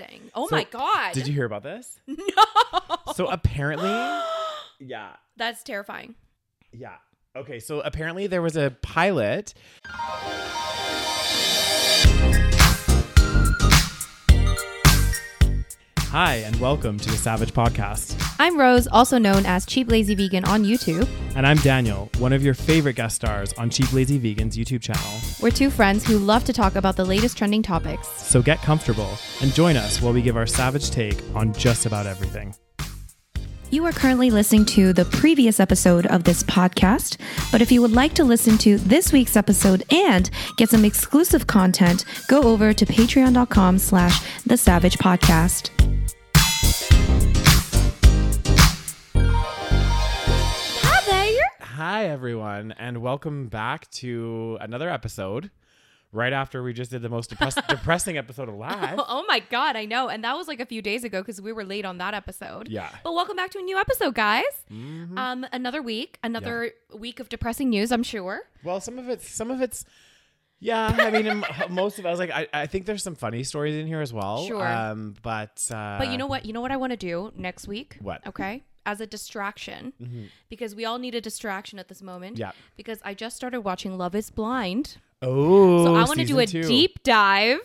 interesting. Oh So, my god. Did you hear about this? No. So apparently, yeah, That's terrifying. yeah. Okay, so apparently there was a pilot. Hi, and welcome to the Savage Podcast. I'm Rose, also known as Cheap Lazy Vegan on YouTube. And I'm Daniel, one of your favorite guest stars on Cheap Lazy Vegan's YouTube channel. We're two friends who love to talk about the latest trending topics. So get comfortable and join us while we give our savage take on just about everything. You are currently listening to the previous episode of this podcast, but if you would like to listen to this week's episode and get some exclusive content, go over to patreon.com slash the savage podcast. Hi there. Hi, everyone, and welcome back to another episode. Right after we just did the most depress- depressing episode alive. Oh my god, I know. And that was like a few days ago because we were late on that episode. Yeah. But welcome back to a new episode, guys. Mhm. Um, another week, another week of depressing news, I'm sure. Well, some of it's some of it's yeah. I mean, most of it. I was like, I, I think there's some funny stories in here as well. Sure. Um, but uh, But you know what? You know what I want to do next week? What? Okay. As a distraction, Mhm. because we all need a distraction at this moment. Yeah. Because I just started watching Love is Blind. Oh, So I want to do a two. deep dive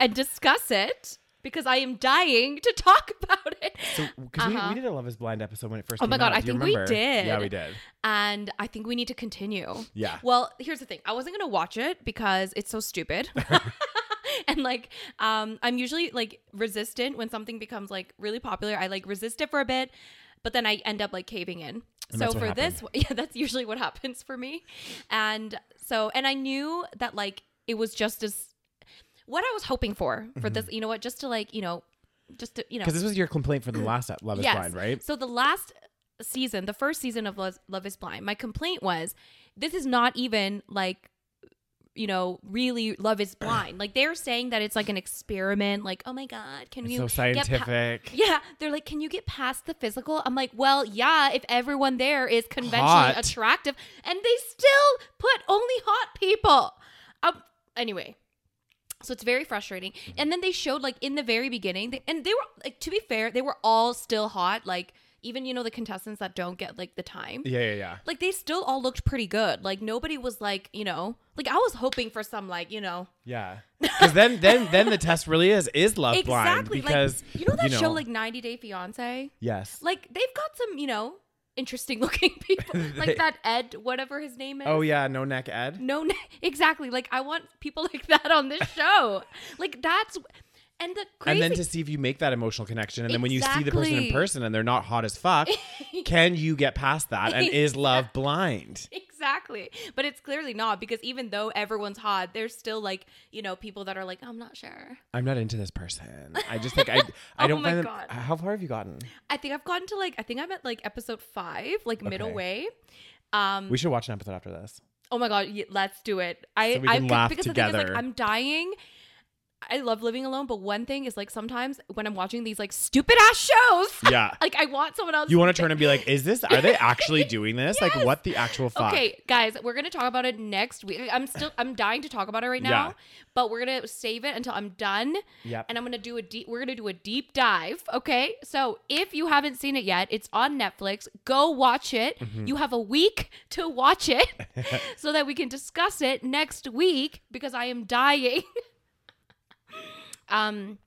and discuss it because I am dying to talk about it. So because Uh-huh. we, we did a Love Is Blind episode when it first. Oh my God, out. I think we did. Yeah, we did. and I think we need to continue. Yeah. Well, here's the thing. I wasn't gonna watch it because it's so stupid. and like um I'm usually like resistant when something becomes like really popular. I like resist it for a bit, but then I end up like caving in. And so for this, yeah, that's usually what happens for me. And so and I knew that like it was just as what I was hoping for for this, mm-hmm. you know what, just to like, you know, just to, you know, Because this was your complaint for the last Love Is Yes. Blind, right? So the last season, the first season of Love, Love is Blind, my complaint was this is not even like you know, really Love is Blind. Like they're saying that it's like an experiment. Like, oh my god, can It's you so get pa- scientific. yeah, they're like, can you get past the physical? I'm like, well, yeah, if everyone there is conventionally Hot. attractive, and they still put only hot people. Um, anyway, so it's very frustrating. And then they showed like in the very beginning, they, and they were like, to be fair, they were all still hot. Like even you know the contestants that don't get like the time. Yeah, yeah, yeah. Like they still all looked pretty good. Like nobody was like, you know, like I was hoping for some like, you know, Yeah. Because then, then, then the test really is is Love Blind exactly. because like you know that show like 90 Day Fiance? yes. Like they've got some, you know, interesting looking people. They- like that Ed, whatever his name is. Oh yeah, no neck Ed. No, ne- exactly. Like I want people like that on this show. like that's and the crazy. And then to see if you make that emotional connection, and then when you see the person in person and they're not hot as fuck, can you get past that? And is love blind? exactly, but it's clearly not because even though everyone's hot, there's still like you know people that are like I'm not sure. I'm not into this person. I just think I I Oh don't my find them. God. How far have you gotten? I think I've gotten to like I think I'm at like episode five, like middle way. Um, We should watch an episode after this. Oh my god, let's do it. I So I laugh because the thing is together. like I'm dying. I love living alone, but one thing is like sometimes when I'm watching these like stupid ass shows, Yeah. like I want someone else. You want to turn and be like, is this? Are they actually doing this? Like, what the actual fuck? Okay, guys, we're gonna talk about it next week. I'm still I'm dying to talk about it right now, Yeah. but we're gonna save it until I'm done. Yeah, And I'm gonna do a deep. We're gonna do a deep dive. Okay, so if you haven't seen it yet, it's on Netflix. Go watch it. Mm-hmm. You have a week to watch it, so that we can discuss it next week because I am dying. Um,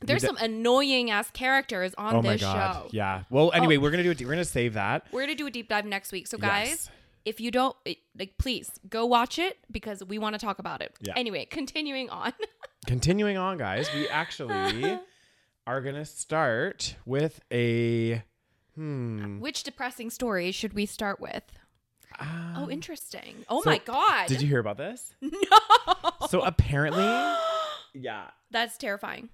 there's some annoying ass characters on Oh my this god. show. Yeah. Well, anyway, we're gonna do it. We're gonna save that. We're gonna do a deep dive next week. So guys, Yes. if you don't like, please go watch it because we want to talk about it. Yeah. Anyway, continuing on. Continuing on, guys, we actually are gonna start with a hmm. Which depressing story should we start with? Oh, um, interesting. Oh so my god. Did you hear about this? No. So apparently, yeah, That's terrifying.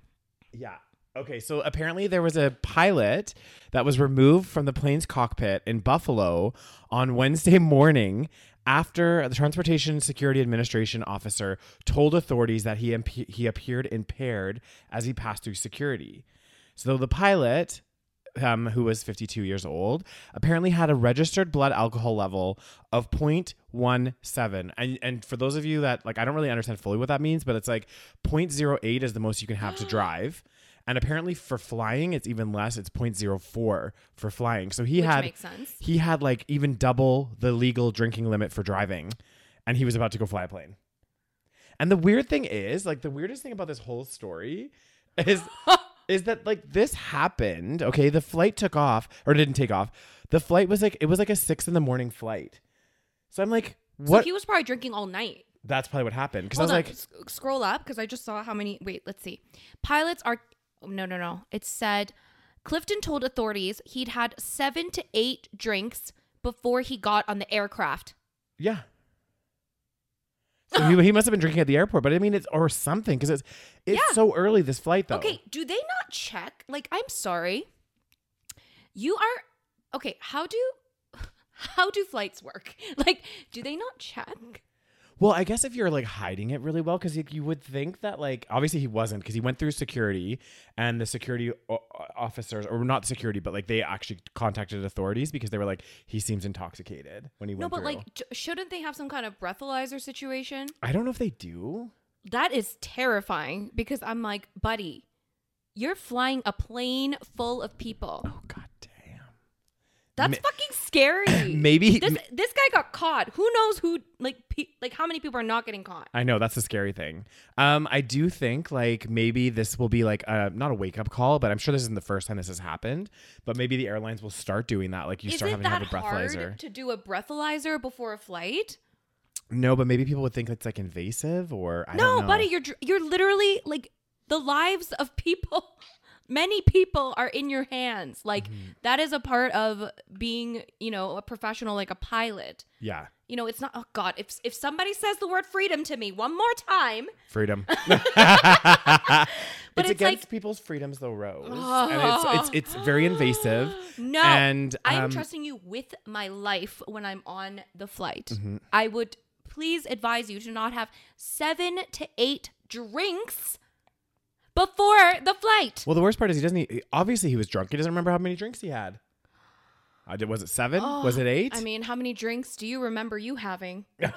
yeah. Okay, so apparently there was a pilot that was removed from the plane's cockpit in Buffalo on Wednesday morning after the Transportation Security Administration officer told authorities that he imp- he appeared impaired as he passed through security. So the pilot um, who was 52 years old, apparently had a registered blood alcohol level of 0.17. And, and for those of you that, like, I don't really understand fully what that means, but it's like 0.08 is the most you can have to drive. And apparently for flying, it's even less. It's 0.04 for flying. So he Which had he had like even double the legal drinking limit for driving, and he was about to go fly a plane. And the weird thing is, like the weirdest thing about this whole story is is that like this happened. Okay, the flight took off or didn't take off. The flight was like it was like a six in the morning flight. So I'm like, what? So he was probably drinking all night. That's probably what happened. Because I was on, like, s- scroll up because I just saw how many. Wait, let's see. Pilots are. No, no, no. It said Clifton told authorities he'd had seven to eight drinks before he got on the aircraft. yeah. So he, he must have been drinking at the airport, but I mean, it's or something because it's it's Yeah. so early this flight though. Okay, do they not check? Like, I'm sorry. You are okay. How do how do flights work? Like, do they not check? Well, I guess if you're like hiding it really well, because you, you would think that like obviously he wasn't because he went through security and the security o- officers or not security, but like they actually contacted authorities because they were like he seems intoxicated when he went. Through. No, but through. like, j- shouldn't they have some kind of breathalyzer situation? I don't know if they do. That is terrifying because I'm like, buddy, you're flying a plane full of people. Oh. That's Ma- fucking scary. Maybe this this guy got caught. Who knows who like pe- like how many people are not getting caught? I know that's the scary thing. Um, I do think like maybe this will be like a, not a wake up call, but I'm sure this isn't the first time this has happened. But maybe the airlines will start doing that. Like you Is start having to have a breathalyzer. to do a breathalyzer before a flight? No, but maybe people would think it's like invasive or I no, don't know. buddy, you're you're literally like the lives of people. Many people are in your hands. Like Mm-hmm. that is a part of being, you know, a professional like a pilot. Yeah, You know, it's not. Oh God, if if somebody says the word freedom to me one more time, freedom. But it's, it's against like- people's freedoms, though, Rose, and it's it's it's very invasive. no, And, I'm um, trusting you with my life when I'm on the flight. Mm-hmm. I would please advise you to not have seven to eight drinks before the flight. Well, the worst part is he doesn't. e- Obviously, he was drunk. He doesn't remember how many drinks he had. I did. Was it seven? was it eight? I mean, how many drinks do you remember you having? yeah,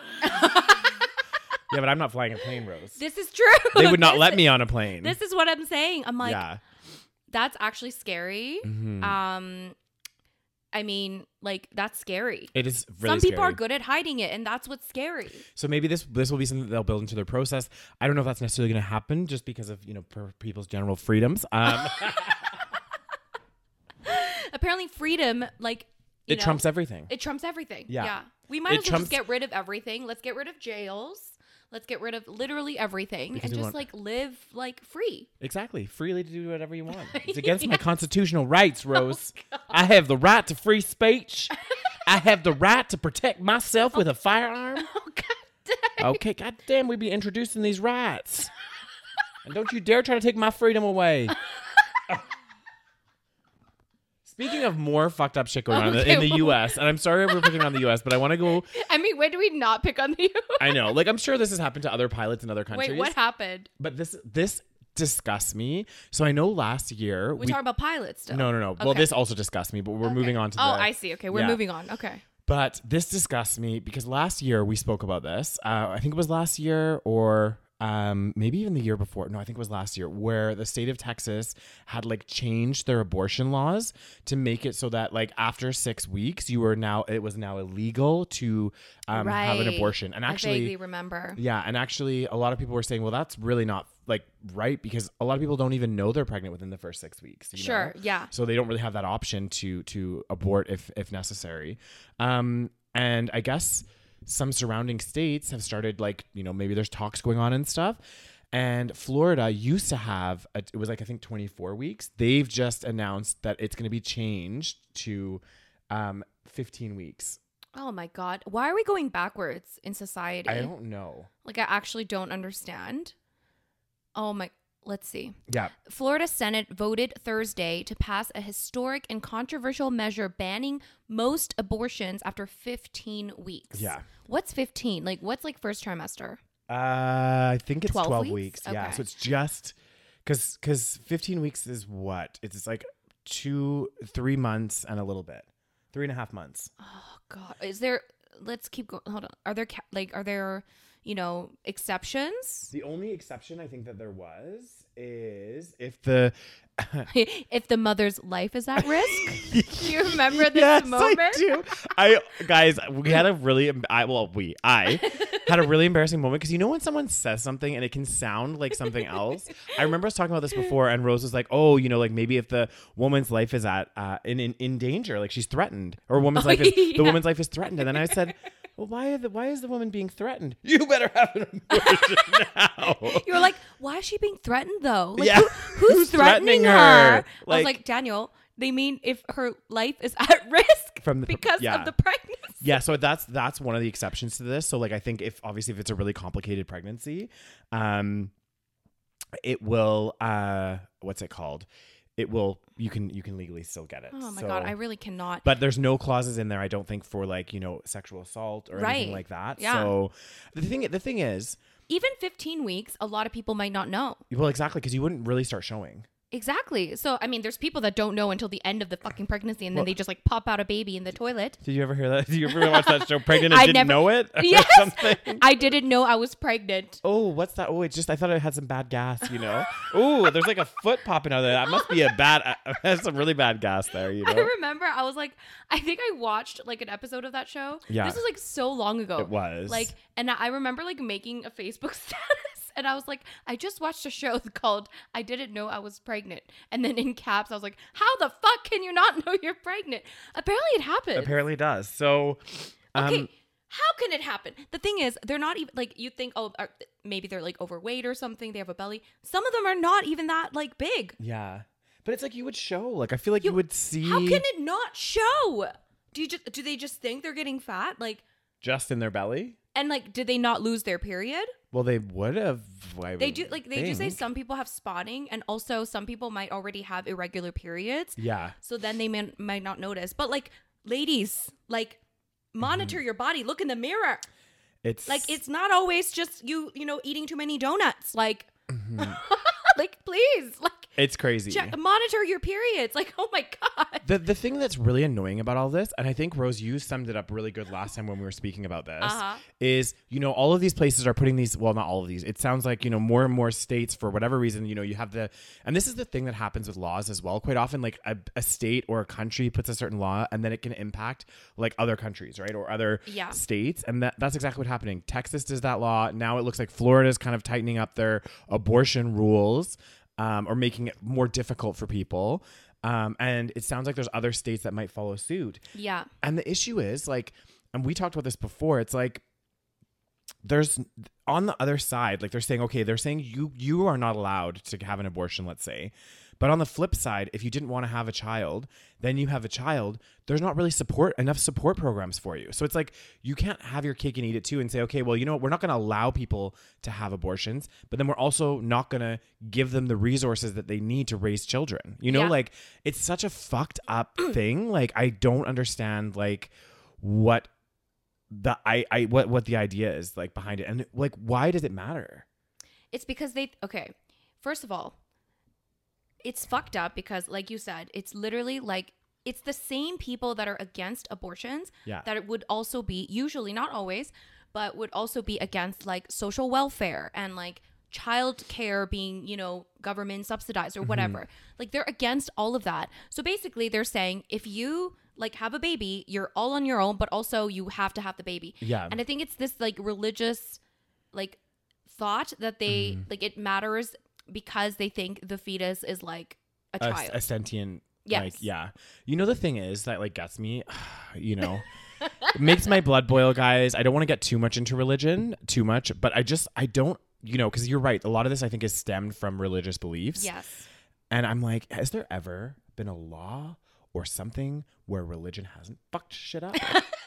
but I'm not flying a plane, Rose. This is true. They would not This- let me on a plane. This is what I'm saying. I'm like, yeah, that's actually scary. Mhm. Um, I mean, like that's scary. it is really Some people are good at hiding it, and that's what's scary. So maybe this this will be something that they'll build into their process. I don't know if that's necessarily going to happen, just because of you know per people's general freedoms. Um, Apparently, freedom, like it know, trumps everything. It trumps everything. Yeah. Yeah. We might It as well trumps- just get rid of everything. Let's get rid of jails. Let's get rid of literally everything Because and just want- like live like free. Exactly. Freely to do whatever you want. It's against my constitutional rights, Oh, Rose. I have the right to free speech. I have the right to protect myself with a oh, firearm. Oh god damn. Okay, goddamn, we be introducing these rights. And don't you dare try to take my freedom away. Speaking of more fucked up shit going on in the- in Okay, the US, and I'm sorry we're picking on the US, but I want to go. I mean, when do we not pick on you? I know, like I'm sure this has happened to other pilots in other countries. Wait, what happened? But this this disgusts me. So I know last year We, talking about pilots still. No, no, no. Well, this also disgusts me, but we're moving on to Oh, the. I see. Okay, we're Yeah. moving on. Okay. But this disgusts me because last year we spoke about this. Uh, I think it was last year or um, maybe even the year before. No, I think it was last year where the state of Texas had like changed their abortion laws to make it so that like after six weeks, you were now it was now illegal to um, have an abortion. And actually, remember. yeah, and actually, a lot of people were saying, well, that's really not like right because a lot of people don't even know they're pregnant within the first six weeks. you Sure. know? Yeah. So they don't really have that option to to abort if if necessary. Um, and I guess some surrounding states have started like you know maybe there's talks going on and stuff. And Florida used to have a, it was like I think 24 weeks. They've just announced that it's going to be changed to um 15 weeks. Oh my god. Why are we going backwards in society? I don't know. like I actually don't understand. Oh my let's see. Yeah. Florida Senate voted Thursday to pass a historic and controversial measure banning most abortions after 15 weeks. Yeah. What's 15? Like what's like first trimester? Uh, I think it's 12 12, weeks? weeks. Yeah. So it's just because because 15 weeks is what? It's like two, three months and a little bit. Three and a half months. Oh god. Is there let's keep going. Hold on. Are there ca- like are there, you know, exceptions? The only exception I think that there was is if the if the mother's life is at risk. do you remember this yes, moment? I do. I guys, we had a really I well we I had a really embarrassing moment because you know when someone says something and it can sound like something else. I remember us talking about this before, and Rose was like, "Oh, you know, like maybe if the woman's life is at uh, in, in in danger, like she's threatened, or woman's Oh, life is the woman's life is threatened," and then I said. Well, why, are the, why is the woman being threatened? You better have an abortion now. You were like, why is she being threatened though? Like, Yeah. who, who's, Who's threatening, threatening her? her? I was Like- like, Daniel, they mean if her life is at risk From the- because yeah. of the pregnancy. Yeah, so that's that's one of the exceptions to this. So like I think if obviously if it's a really complicated pregnancy, um it will uh what's it called? It will you can you can legally still get it. Oh my So- god, I really cannot. but there's no clauses in there I don't think for like, you know, sexual assault or anything like that. Yeah. So the thing the thing is, Even 15 weeks, a lot of people might not know. well exactly because you wouldn't really start showing. Exactly. So, I mean, there's people that don't know until the end of the fucking pregnancy and then they just like pop out a baby in the toilet. Did you ever hear that? Did you ever watch that show Pregnant and I didn't never- know it? Yes. something? I didn't know I was pregnant. Oh, what's that? Oh, it's just I thought I had some bad gas, you know. oh, there's like a foot popping out of there. That must be a bad. Uh, has some really bad gas there, you I remember I was like, I think I watched like an episode of that show. Yeah. This was like so long ago. It was Like, and I remember like making a Facebook status, and I was like, I just watched a show called "I Didn't Know I Was Pregnant," and then in caps, I was like, How the fuck can you not know you're pregnant? Apparently, it happens. apparently it does. So, um, Okay. How can it happen? The thing is, they're not even like you think. Oh, are, maybe they're like overweight or something. They have a belly. Some of them are not even that like big. yeah, but it's like you would show. Like I feel like you, You- would see How can it not show? Do you just do they just think they're getting fat? Like, just in their belly. And like, did they not lose their period? Well, they would have. They do like they do say some people have spotting, and also some people might already have irregular periods. Yeah, So then they may, might not notice. But like, ladies, like, monitor Mm-hmm. your body. Look in the mirror. it's Like, it's not always just you, you know, eating too many donuts. Like, Mm-hmm. like please, like, it's crazy. check, monitor your periods. Like, oh my god. The the thing that's really annoying about all this, and I think Rose, you summed it up really good last time when we were speaking about this, Uh-huh. is you know all of these places are putting these. Well, not all of these. It sounds like you know more and more states for whatever reason. You know you have the, and this is the thing that happens with laws as well. Quite often, like a, a state or a country puts a certain law, and then it can impact like other countries, right, or other Yeah. states, and that that's exactly what's happening. Texas does that law. Now it looks like Florida's kind of tightening up their abortion rules um, or making it more difficult for people. Um, and it sounds like there's other states that might follow suit. Yeah. And the issue is like, and we talked about this before. It's like there's on the other side, like they're saying, okay, they're saying you you are not allowed to have an abortion, let's say. But on the flip side, if you didn't want to have a child, then you have a child. There's not really support enough support programs for you. So it's like you can't have your cake and eat it too, and say, okay, well, you know what, we're not going to allow people to have abortions, but then we're also not going to give them the resources that they need to raise children. You know, Yeah. like it's such a fucked up thing. Like I don't understand like what the I I what what the idea is like behind it, and like why does it matter? It's because they okay. First of all, it's fucked up because like you said, it's literally like it's the same people that are against abortions Yeah. that it would also be usually not always, but would also be against like social welfare and like child care being, you know, government subsidized Mm-hmm. or whatever. Like they're against all of that. So basically they're saying if you like have a baby, you're all on your own, but also you have to have the baby. Yeah. And I think it's this like religious like thought that they Mm-hmm. like it matters because they think the fetus is like a a, child. a sentient Yes. like yeah you know the thing is that like gets me you know it makes my blood boil guys i don't want to get too much into religion too much but i just i don't you know because you're right a lot of this i think is stemmed from religious beliefs yes. and i'm like has there ever been a law or something where religion hasn't fucked shit up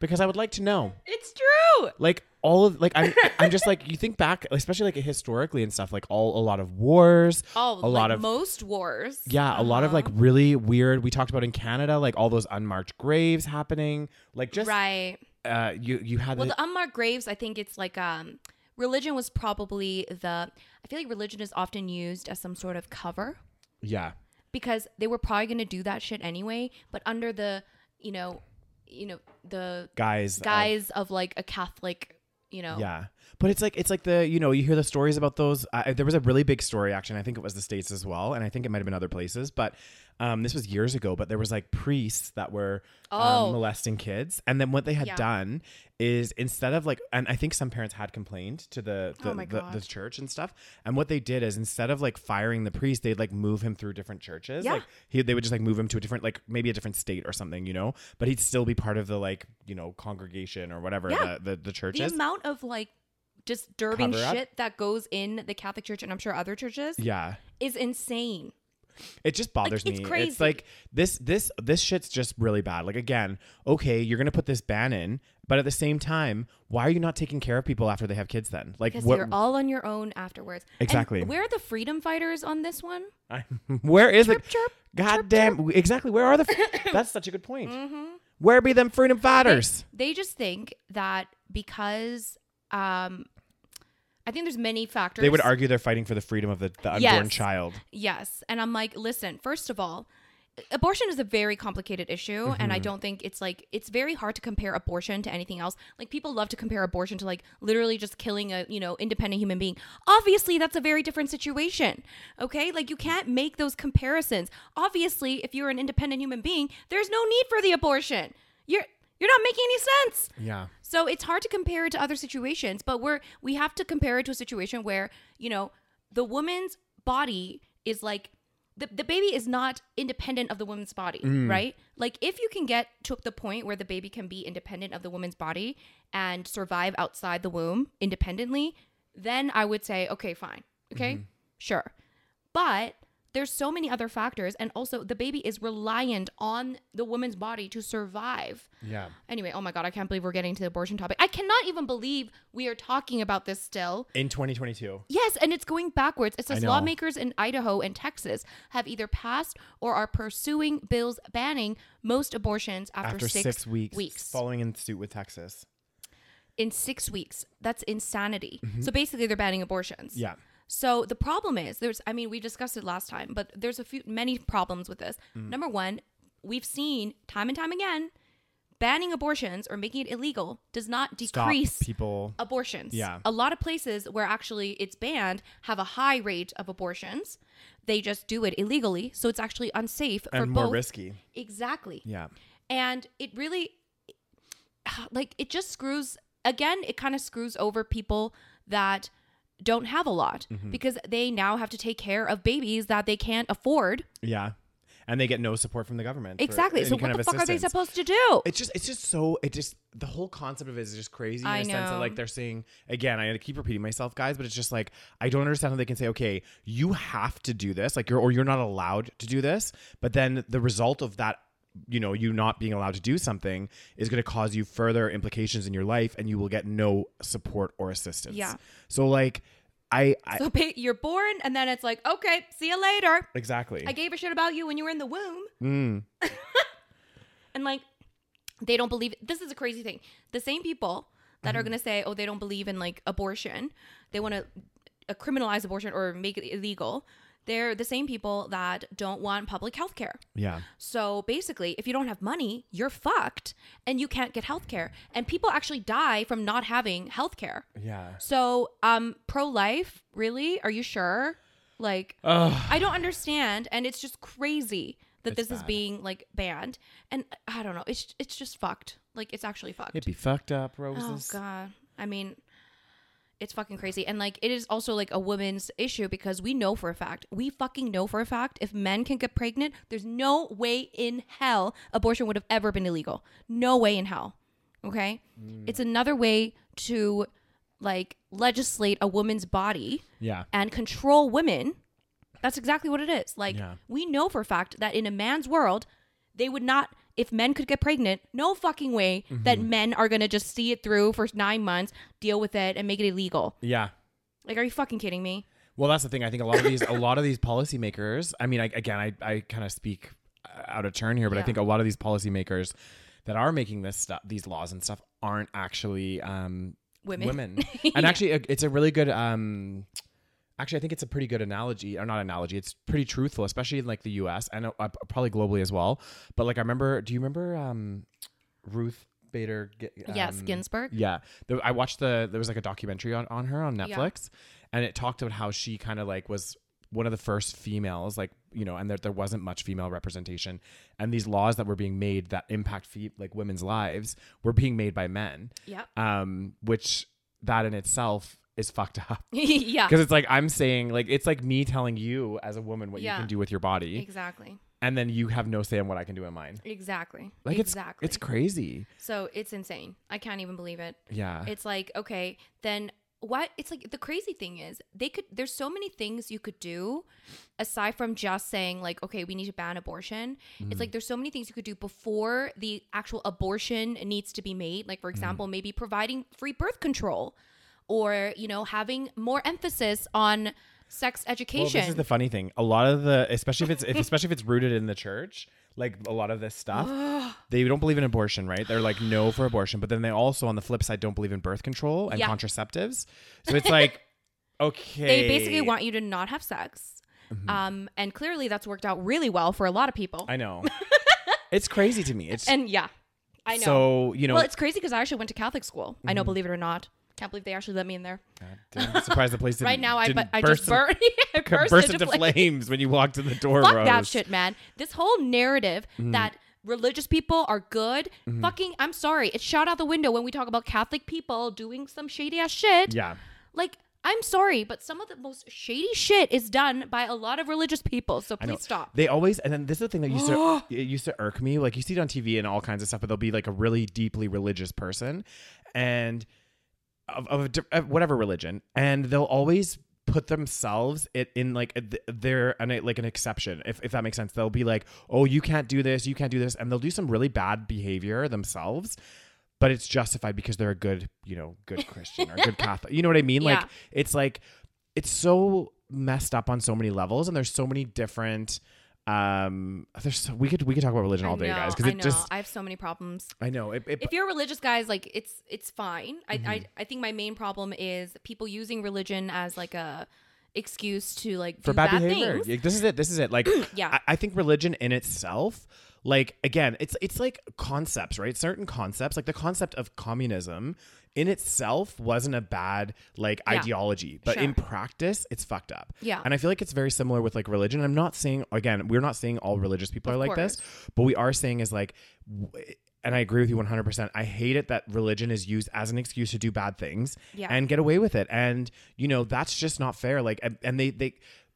because i would like to know It's true. like all of like I'm I'm just like you think back especially like historically and stuff like all a lot of wars Oh, a lot of most wars. yeah, a lot of like Uh-huh. really weird. We talked about in Canada, like all those unmarked graves happening. Like just right. uh, you you had Well, the, the unmarked graves, I think it's like um, religion was probably the. I feel like religion is often used as some sort of cover yeah because they were probably going to do that shit anyway, but under the, you know, you know the guys. guys guise of like a Catholic, you know, yeah. But it's like it's like the you know you hear the stories about those. Uh, there was a really big story actually. I think it was the states as well, and I think it might have been other places. But um, this was years ago. But there was like priests that were Oh. um, molesting kids, and then what they had Yeah. done is instead of like, and I think some parents had complained to the the, Oh the, the church and stuff. And what they did is instead of like firing the priest, they'd like move him through different churches. Yeah. Like he, they would just like move him to a different like maybe a different state or something, you know. But he'd still be part of the like you know congregation or whatever Yeah. the, the the church the is. amount of like disturbing shit that goes in the Catholic Church and I'm sure other churches yeah. is insane. It just bothers it's me. crazy. It's like this this this shit's just really bad. Like again, okay, you're gonna put this ban in, but at the same time, why are you not taking care of people after they have kids? Then, like, Because what? you're all on your own afterwards. And Exactly. where are the freedom fighters on this one? Where is Chirp, it? chirp, God damn! Exactly. Where are the? that's such a good point. Mm-hmm. Where be them freedom fighters? They just think that because um I think there's many factors. They would argue they're fighting for the freedom of the, the unborn Yes. child. Yes. And I'm like, listen, first of all, abortion is a very complicated issue and Mm-hmm. I don't think it's like it's very hard to compare abortion to anything else. Like people love to compare abortion to like literally just killing a, you know, independent human being. Obviously, that's a very different situation. Okay? Like you can't make those comparisons. Obviously, if you're an independent human being, there's no need for the abortion. You're you're not making any sense. Yeah. So it's hard to compare it to other situations, but we're we have to compare it to a situation where, you know, the woman's body is like the, the baby is not independent of the woman's body, mm. right? Like if you can get to the point where the baby can be independent of the woman's body and survive outside the womb independently, then I would say, okay, fine. Okay? Mm-hmm. Sure. But there's so many other factors and also the baby is reliant on the woman's body to survive. Yeah. Anyway, oh my god, I can't believe we're getting to the abortion topic. I cannot even believe we are talking about this still. In 2022. Yes, and it's going backwards. It says lawmakers in Idaho and Texas have either passed or are pursuing bills banning most abortions after, After six, weeks, weeks. following in suit with Texas. in six weeks. That's insanity. So basically, they're banning abortions. Mm-hmm. Yeah. So the problem is there's I mean we discussed it last time, but there's a few many problems with this. Mm. Number 1, we've seen time and time again banning abortions or making it illegal does not Stop decrease people. abortions. Yeah. A lot of places where actually it's banned have a high rate of abortions. They just do it illegally, so it's actually unsafe for and more both. risky. Exactly. Yeah. And it really like it just screws again, it kind of screws over people that don't have a lot Mm-hmm. because they now have to take care of babies that they can't afford. Yeah. And they get no support from the government. Exactly. So kind what of the fuck are they assistance. supposed to do? It's just, it's just so, it just, the whole concept of it is just crazy in I a sense that like they're saying, again, I keep repeating myself, guys, but it's just like, I don't understand how they can say, okay, you have to do this, like you're, or you're not allowed to do this. But then the result of that, you know, you not being allowed to do something is going to cause you further implications in your life and you will get no support or assistance. Yeah. So like, I, I So you're born and then it's like, okay, see you later. exactly. I gave a shit about you when you were in the womb. mm, And like, they don't believe this is a crazy thing. The same people that Mm-hmm. are gonna say, oh, they don't believe in like abortion, they want to uh, criminalize abortion or make it illegal. They're the same people that don't want public health care. yeah. So basically, if you don't have money, you're fucked and you can't get health care. And people actually die from not having health care. Yeah. So, um, pro life, really? Are you sure? Like, Ugh. I don't understand, and it's just crazy that It's this is being like banned. And I don't know, it's it's just fucked. Like, it's actually fucked. It'd be fucked up, roses. oh god, I mean, it's fucking crazy. And like, it is also like a woman's issue because we know for a fact, we fucking know for a fact, if men can get pregnant, there's no way in hell abortion would have ever been illegal. No way in hell. Okay, mm. it's another way to like legislate a woman's body Yeah. and control women. That's exactly what it is. Like Yeah. we know for a fact that in a man's world, they would not if men could get pregnant, no fucking way that Mm-hmm. men are to just see it through for 9 months, deal with it and make it illegal. Yeah. Like are you fucking kidding me? Well, that's the thing. I think a lot of these, a lot of these policymakers. I mean, I, again, I, I kind of speak uh, out of turn here, but I think a lot of these policymakers that are making this stuff, these laws and stuff, aren't actually um, Women. Women. And actually, uh, it's a really good. Um, actually, I think it's a pretty good analogy, or not analogy. It's pretty truthful, especially in like the U.S. and uh, probably globally as well. But like, I remember. Do you remember um, Ruth Bader. Gi- yes, um, Ginsburg. Yeah, there, I watched the. There was like a documentary on, on her on Netflix, and it talked about how she kind of like was one of the first females, like you know, and there there wasn't much female representation, and these laws that were being made that impact fe- like women's lives were being made by men, Yep. um, which that in itself is fucked up yeah. because it's like I'm saying like it's like me telling you as a woman what Yeah. you can do with your body, Exactly. and then you have no say in what I can do in mine. Exactly. Like exactly. it's it's crazy. so it's insane. I can't even believe it. Yeah. It's like, okay, then what it's like the crazy thing is they could there's so many things you could do aside from just saying like, okay, we need to ban abortion. Mm. It's like there's so many things you could do before the actual abortion needs to be made. Like Mm. for example, maybe providing free birth control or, you know, having more emphasis on sex Well, education. this is the funny thing. A lot of the, especially if it's, if, especially if it's rooted in the church, like a lot of this stuff, they don't believe in abortion, right? They're like no for abortion, but then they also, on the flip side, don't believe in birth control and Yeah. contraceptives. So it's like, okay, they basically want you to not have sex. Um, and clearly that's worked out really well for a lot of people. I know. it's crazy to me. It's and yeah, I know. so you know. well, it's crazy because I actually went to Catholic school. I Mm-hmm. know, believe it or not. Can't believe they actually let me in there. I'm surprised the place didn't, right now, I, didn't I burst just into, burst, burst into, into flames. flames when you walked in the door. Fuck Rose. that shit, man. This whole narrative Mm-hmm. that religious people are good, fucking, I'm sorry, it's shot out the window when we talk about Catholic people doing some shady ass shit. Yeah. Like, I'm sorry, but some of the most shady shit is done by a lot of religious people. So please stop. They always, and then this is the thing that used to it used to irk me. Like you see it on TV and all kinds of stuff, but they'll be like a really deeply religious person, and of, of, of whatever religion, and they'll always put themselves it in like they're an, like an exception if, if that makes sense. They'll be like oh you can't do this you can't do this and they'll do some really bad behavior themselves but it's justified because they're a good you know good christian or good catholic you know what i mean? Like it's like it's so messed up on so many levels and there's so many different um there's we could we could talk about religion all I day know, guys because I it know. just I have so many problems. i know it, it if you're religious guys like it's it's fine I, Mm-hmm. I i think my main problem is people using religion as like a excuse to like for do bad, bad, behavior things this is it this is it like Yeah. I, I think religion in itself like again it's it's like concepts right certain concepts like the concept of communism in itself wasn't a bad like Yeah. ideology but in practice it's fucked up Yeah. and i feel like it's very similar with like religion i'm not saying again we're not saying all religious people Of are like this but we are saying is like w- and I agree with you 100%. I hate it that religion is used as an excuse to do bad things Yeah. and get away with it. And, you know, that's just not fair. Like, and, and they, they,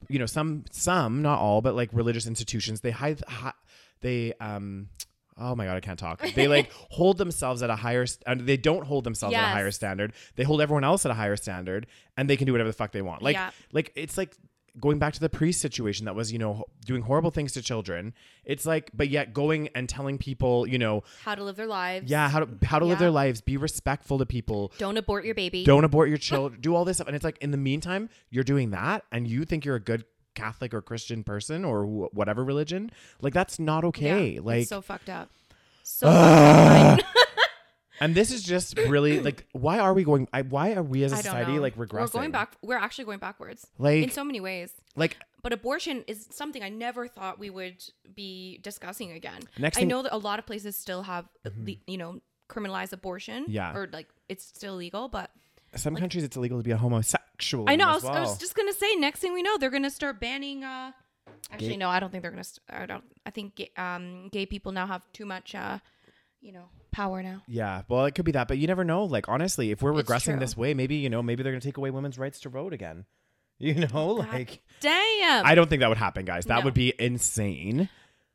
you know, some, some, not all, but like religious institutions, they hide, hi, they, um, Oh my god, I can't talk. They like hold themselves at a higher, st- they don't hold themselves at a higher standard. They hold everyone else at a higher standard, and they can do whatever the fuck they want. Like, Yeah. like it's like going back to the priest situation that was, you know, doing horrible things to children. It's like, but yet going and telling people, you know, how to live their lives yeah, how to how to live their lives, be respectful to people, don't abort your baby don't abort your children, do all this stuff, and it's like in the meantime, you're doing that, and you think you're a good Catholic or Christian person or wh- whatever religion, like that's not Yeah, okay. it's like, so fucked up so fucked up. and this is just really like, why are we going? I, why are we as a society know. like regressing? we're going back we're actually going backwards Like- in so many ways Like, but abortion is something I never thought we would be discussing again. Next I thing- know that a lot of places still have, uh, le- mm-hmm. you know, criminalized abortion. Yeah. Or like it's still legal, but some countries, it's illegal to be a homosexual. I know. I as was, I was just gonna say. Next thing we know, they're gonna start banning. uh Actually, Gay- no, I don't think they're gonna. St- I don't. I think gay, um, gay people now have too much, uh you know, power now. Yeah, well, it could be that, but you never know. Like, honestly, if we're It's regressing true. this way, maybe you know, maybe they're gonna take away women's rights to vote again. You know, like Damn. I don't think that would happen, guys. That No. would be insane.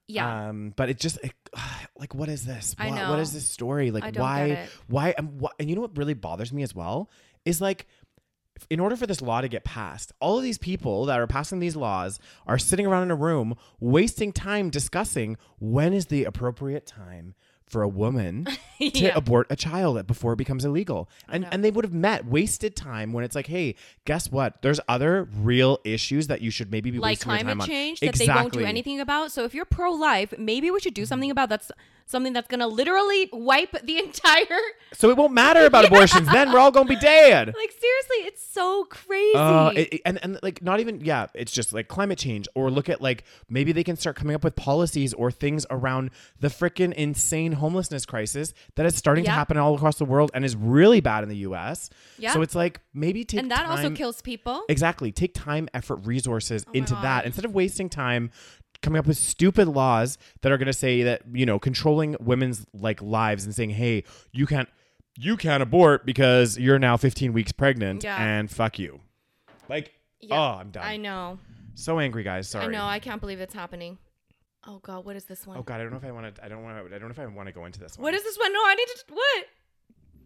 yeah. Um, but it just it, like, what is this? What, what is this story? Like, why? Why? And, why? And you know what really bothers me as well is like. In order for this law to get passed, all of these people that are passing these laws are sitting around in a room wasting time discussing when is the appropriate time for a woman to Yeah. abort a child before it becomes illegal. And and they would have met wasted time when it's like, hey, guess what? There's other real issues that you should maybe be like wasting your time climate on. change that they won't do anything about. So if you're pro life, maybe we should do something mm-hmm. about that's something that's gonna literally wipe the entire So it won't matter about abortions. Then we're all gonna be dead. like seriously, it's so crazy. Uh, it- it- and and like not even yeah, it's just like climate change. Or look at like maybe they can start coming up with policies or things around the freaking insane homelessness crisis that is starting to happen all across the world and is really bad in the US. Yeah. So it's like maybe take and that also kills people. Exactly. Take time, effort, resources Oh into that instead of wasting time coming up with stupid laws that are going to say that, you know, controlling women's like lives and saying, "Hey, you can't you can't abort because you're now 15 weeks pregnant Yeah. and fuck you." Like, Yeah, oh, I'm done. I know. So angry, guys. Sorry. I know. I can't believe it's happening. Oh god, what is this one? Oh god, I don't know if I want to I don't want to I don't know if I want to go into this one. What is this one? No, I need to. What?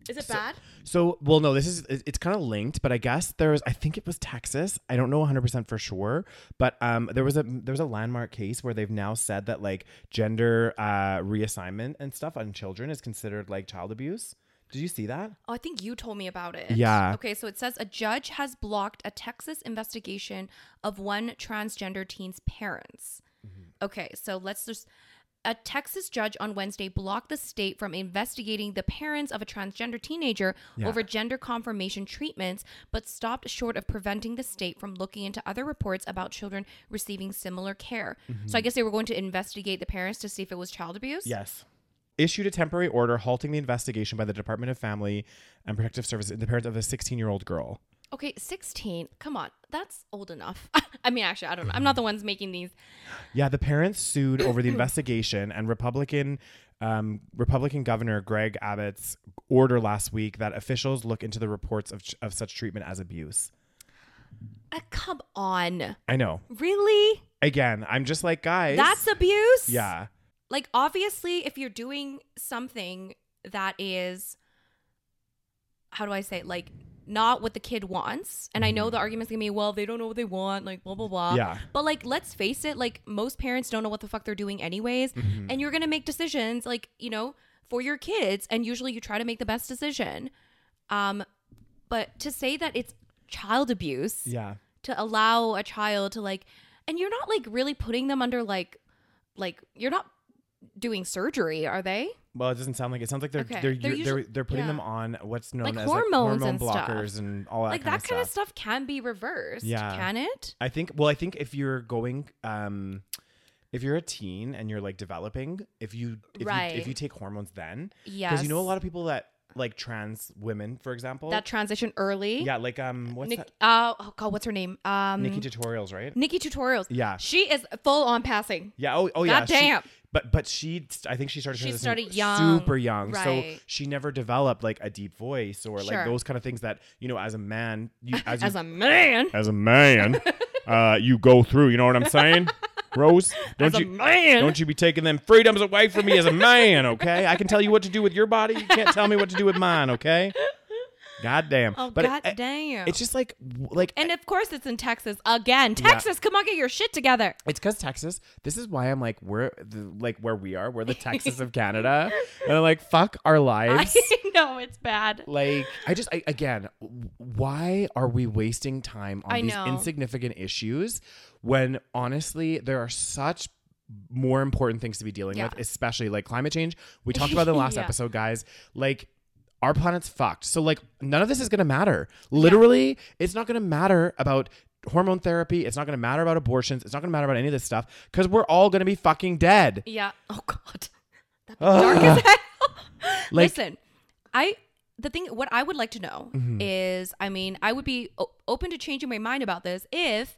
Is it So- bad? So, well, no, this is it's kind of linked, but I guess there was I think it was Texas. I don't know 100% for sure, but um there was a there was a landmark case where they've now said that like gender uh reassignment and stuff on children is considered like child abuse. Did you see that? Oh, I think you told me about it. Yeah. Okay, so it says a judge has blocked a Texas investigation of one transgender teen's parents. Mm-hmm. Okay, so let's just. A Texas judge on Wednesday blocked the state from investigating the parents of a transgender teenager Yeah. over gender confirmation treatments, but stopped short of preventing the state from looking into other reports about children receiving similar care. Mm-hmm. So I guess they were going to investigate the parents to see if it was child abuse. Yes. Issued a temporary order halting the investigation by the Department of Family and Protective Services the parents of a 16-year-old girl. Okay, 16. Come on. That's old enough. I mean, actually, I don't know. I'm not the ones making these. Yeah, the parents sued over the investigation and Republican um, Republican Governor Greg Abbott's order last week that officials look into the reports of, of such treatment as abuse. Uh, come on. I know. Really? Again, I'm just like guys. That's abuse? yeah, Like, obviously, if you're doing something that is, how do I say it? Like, not what the kid wants. And I know the argument's gonna be, well, they don't know what they want, like, blah, blah, blah. Mm-hmm. Yeah. But, like, let's face it, like, most parents don't know what the fuck they're doing, anyways. Mm-hmm. And you're gonna make decisions, like, you know, for your kids. And usually you try to make the best decision. Um, but to say that it's child abuse, yeah. to allow a child to like and you're not like really putting them under like like you're not doing surgery are they Well, it doesn't sound like it. Sounds like they're Okay. they're They're they're, usually- they're, putting yeah. them on what's known Like as hormones like hormone and stuff. blockers and all that like kind that of kind of stuff. stuff can be reversed Yeah. can it I think. Well, I think if you're going, um, if you're a teen and you're like developing, if you if you Right. if you take hormones then, yes because you know a lot of people that like trans women, for example. that transition early yeah, like um, what's Nick, that? uh, oh god what's her name um Nikkie tutorials, right? Nikkie tutorials Yeah. she is full on passing Yeah. Oh, oh yeah. God she- damn. But but she, I think she started. She started young, super young. So she never developed like a deep voice or like those kind of things that you know as a man, you as, you, a man as a man, uh, you go through. You know what I'm saying, Rose? Don't as you? man Don't you be taking them freedoms away from me as a man, okay? I can tell you what to do with your body. You can't tell me what to do with mine, okay? God damn. oh but god it- eh, damn it's just like like and eh, of course it's in texas again texas come on get your shit together It's because Texas. This is why I'm like we're the, like where we are. We're the Texas of Canada, and I'm like fuck our lives. I know it's bad. like I just I, again, why are we wasting time on I these know. insignificant issues when honestly there are such more important things to be dealing Yeah. with, especially like climate change. We talked about it in the last Yeah. episode, guys. Like our planet's fucked. So like none of this is gonna matter. Literally, it's not gonna matter about hormone therapy. It's not gonna matter about abortions. It's not gonna matter about any of this stuff because we're all gonna be fucking dead. Yeah. Oh God. That's dark as hell. Like- Listen, I the thing what I would like to know Mm-hmm. is, I mean, I would be o- open to changing my mind about this if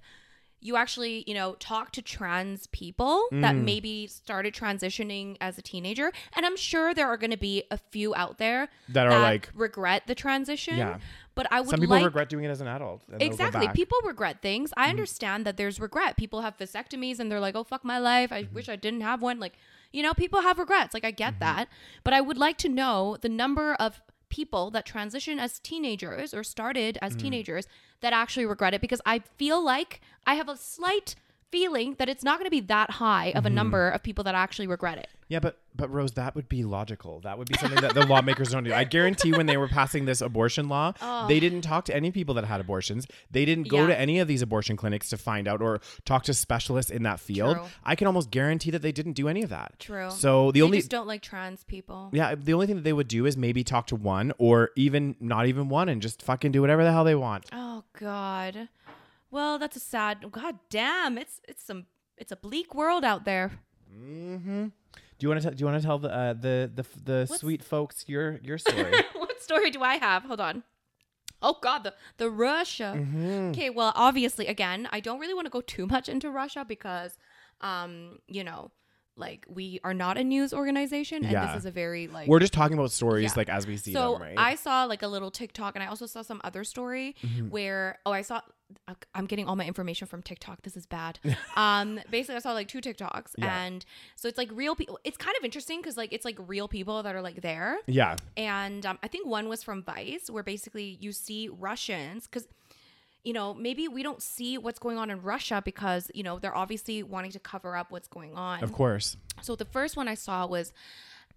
you actually, you know, talk to trans people that Mm. maybe started transitioning as a teenager, and I'm sure there are going to be a few out there That are like- regret the transition. Yeah. But I would Some people like regret doing it as an adult. and they'll go Exactly. People regret things. I mm-hmm. understand that there's regret. People have vasectomies and they're like, oh, fuck my life. I mm-hmm. wish I didn't have one. Like, you know, people have regrets. Like, I get mm-hmm. that. But I would like to know the number of people that transition as teenagers or started as mm. teenagers that actually regret it because I feel like I have a slight feeling that it's not going to be that high of a mm-hmm. number of people that actually regret it. Yeah, but but Rose, that would be logical. That would be something that the lawmakers don't do. I guarantee when they were passing this abortion law, they oh. didn't talk to any people that had abortions. They didn't go Oh. Yeah. to any of these abortion clinics to find out or talk to specialists in that field. True. I can almost guarantee that they didn't do any of that. True. So the They only just don't like trans people. yeah, the only thing that they would do is maybe talk to one or even not even one and just fucking do whatever the hell they want. Oh God. Well, that's a sad. God damn, it's it's some it's a bleak world out there. Mm-hmm. Do you want to tell? do you want to tell the uh, the the the What's- sweet folks your your story? what story do I have? Hold on. Oh God, the the Russia. Mm-hmm. Okay, well, obviously, again, I don't really want to go too much into Russia because, um, you know, like we are not a news organization, and Yeah. this is a very like We're just talking about stories Yeah. like as we see so them, right? I saw like a little TikTok, and I also saw some other story Mm-hmm. where oh, I saw. I'm getting all my information from TikTok. This is bad. um, basically, I saw like two TikToks, Yeah. and so it's like real people. It's kind of interesting because like it's like real people that are like there, yeah, and um, I think one was from Vice, where basically you see Russians because. You know, maybe we don't see what's going on in Russia because, you know, they're obviously wanting to cover up what's going on. of course. So the first one I saw was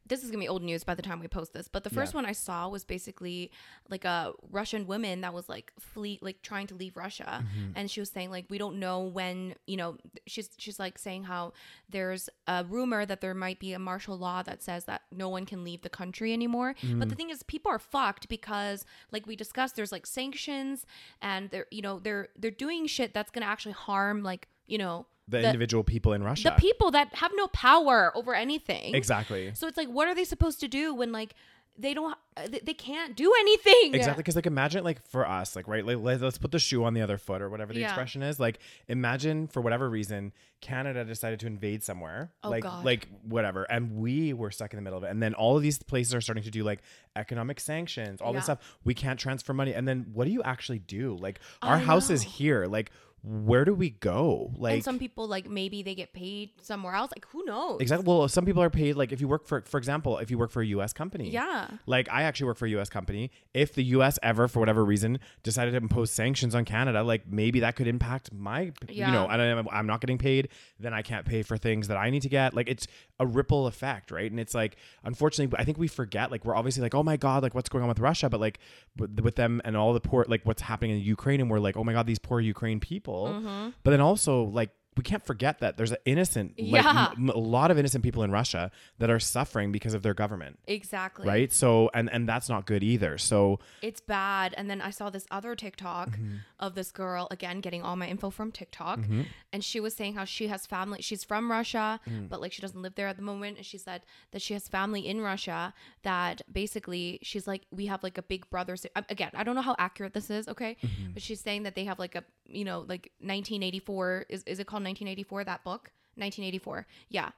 this is gonna be old news by the time we post this, but the first Yeah. one I saw was basically like a Russian woman that was like flee like trying to leave Russia, Mm-hmm. and she was saying like we don't know when you know she's she's like saying how there's a rumor that there might be a martial law that says that no one can leave the country anymore. But Mm-hmm. the thing is, people are fucked because like we discussed, there's like sanctions, and they're you know they're they're doing shit that's gonna actually harm like you know The, individual people in Russia. the people that have no power over anything. exactly. So it's like, what are they supposed to do when like they don't, uh, they, can't do anything? Exactly, because like imagine like for us, like right, like let- let's put the shoe on the other foot or whatever the Yeah. expression is. Like imagine for whatever reason Canada decided to invade somewhere, Oh, like God. like whatever, and we were stuck in the middle of it. And then all of these places are starting to do like economic sanctions, all this stuff. We can't transfer money, and then what do you actually do? Like our I house is here, like where do we go? Like and some people like maybe they get paid somewhere else. Like who knows? Exactly. Well, some people are paid like if you work for, for example, if you work for a U.S. company. Yeah. Like I actually work for a U.S. company. If the U.S. ever, for whatever reason, decided to impose sanctions on Canada, like maybe that could impact my, Yeah. you know, and I'm, I'm not getting paid, then I can't pay for things that I need to get. Like it's a ripple effect, right? And it's like, unfortunately, I think we forget. Like we're obviously like, oh my god, like what's going on with Russia, but like with, them and all the poor, like what's happening in Ukraine, and we're like, oh my god, these poor Ukraine people. Mm-hmm. But then also like. We can't forget that there's an innocent, like m- a lot of innocent people in Russia that are suffering because of their government, Exactly. right? So, and and that's not good either. So, It's bad. And then I saw this other TikTok Mm-hmm. of this girl again getting all my info from TikTok, Mm-hmm. and she was saying how she has family. She's from Russia, Mm. but like she doesn't live there at the moment. And she said that she has family in Russia. That basically she's like we have like a big brother. si- Again, I don't know how accurate this is. Okay, Mm-hmm. but she's saying that they have like a you know like 1984 is is it called 1984 that book 1984 yeah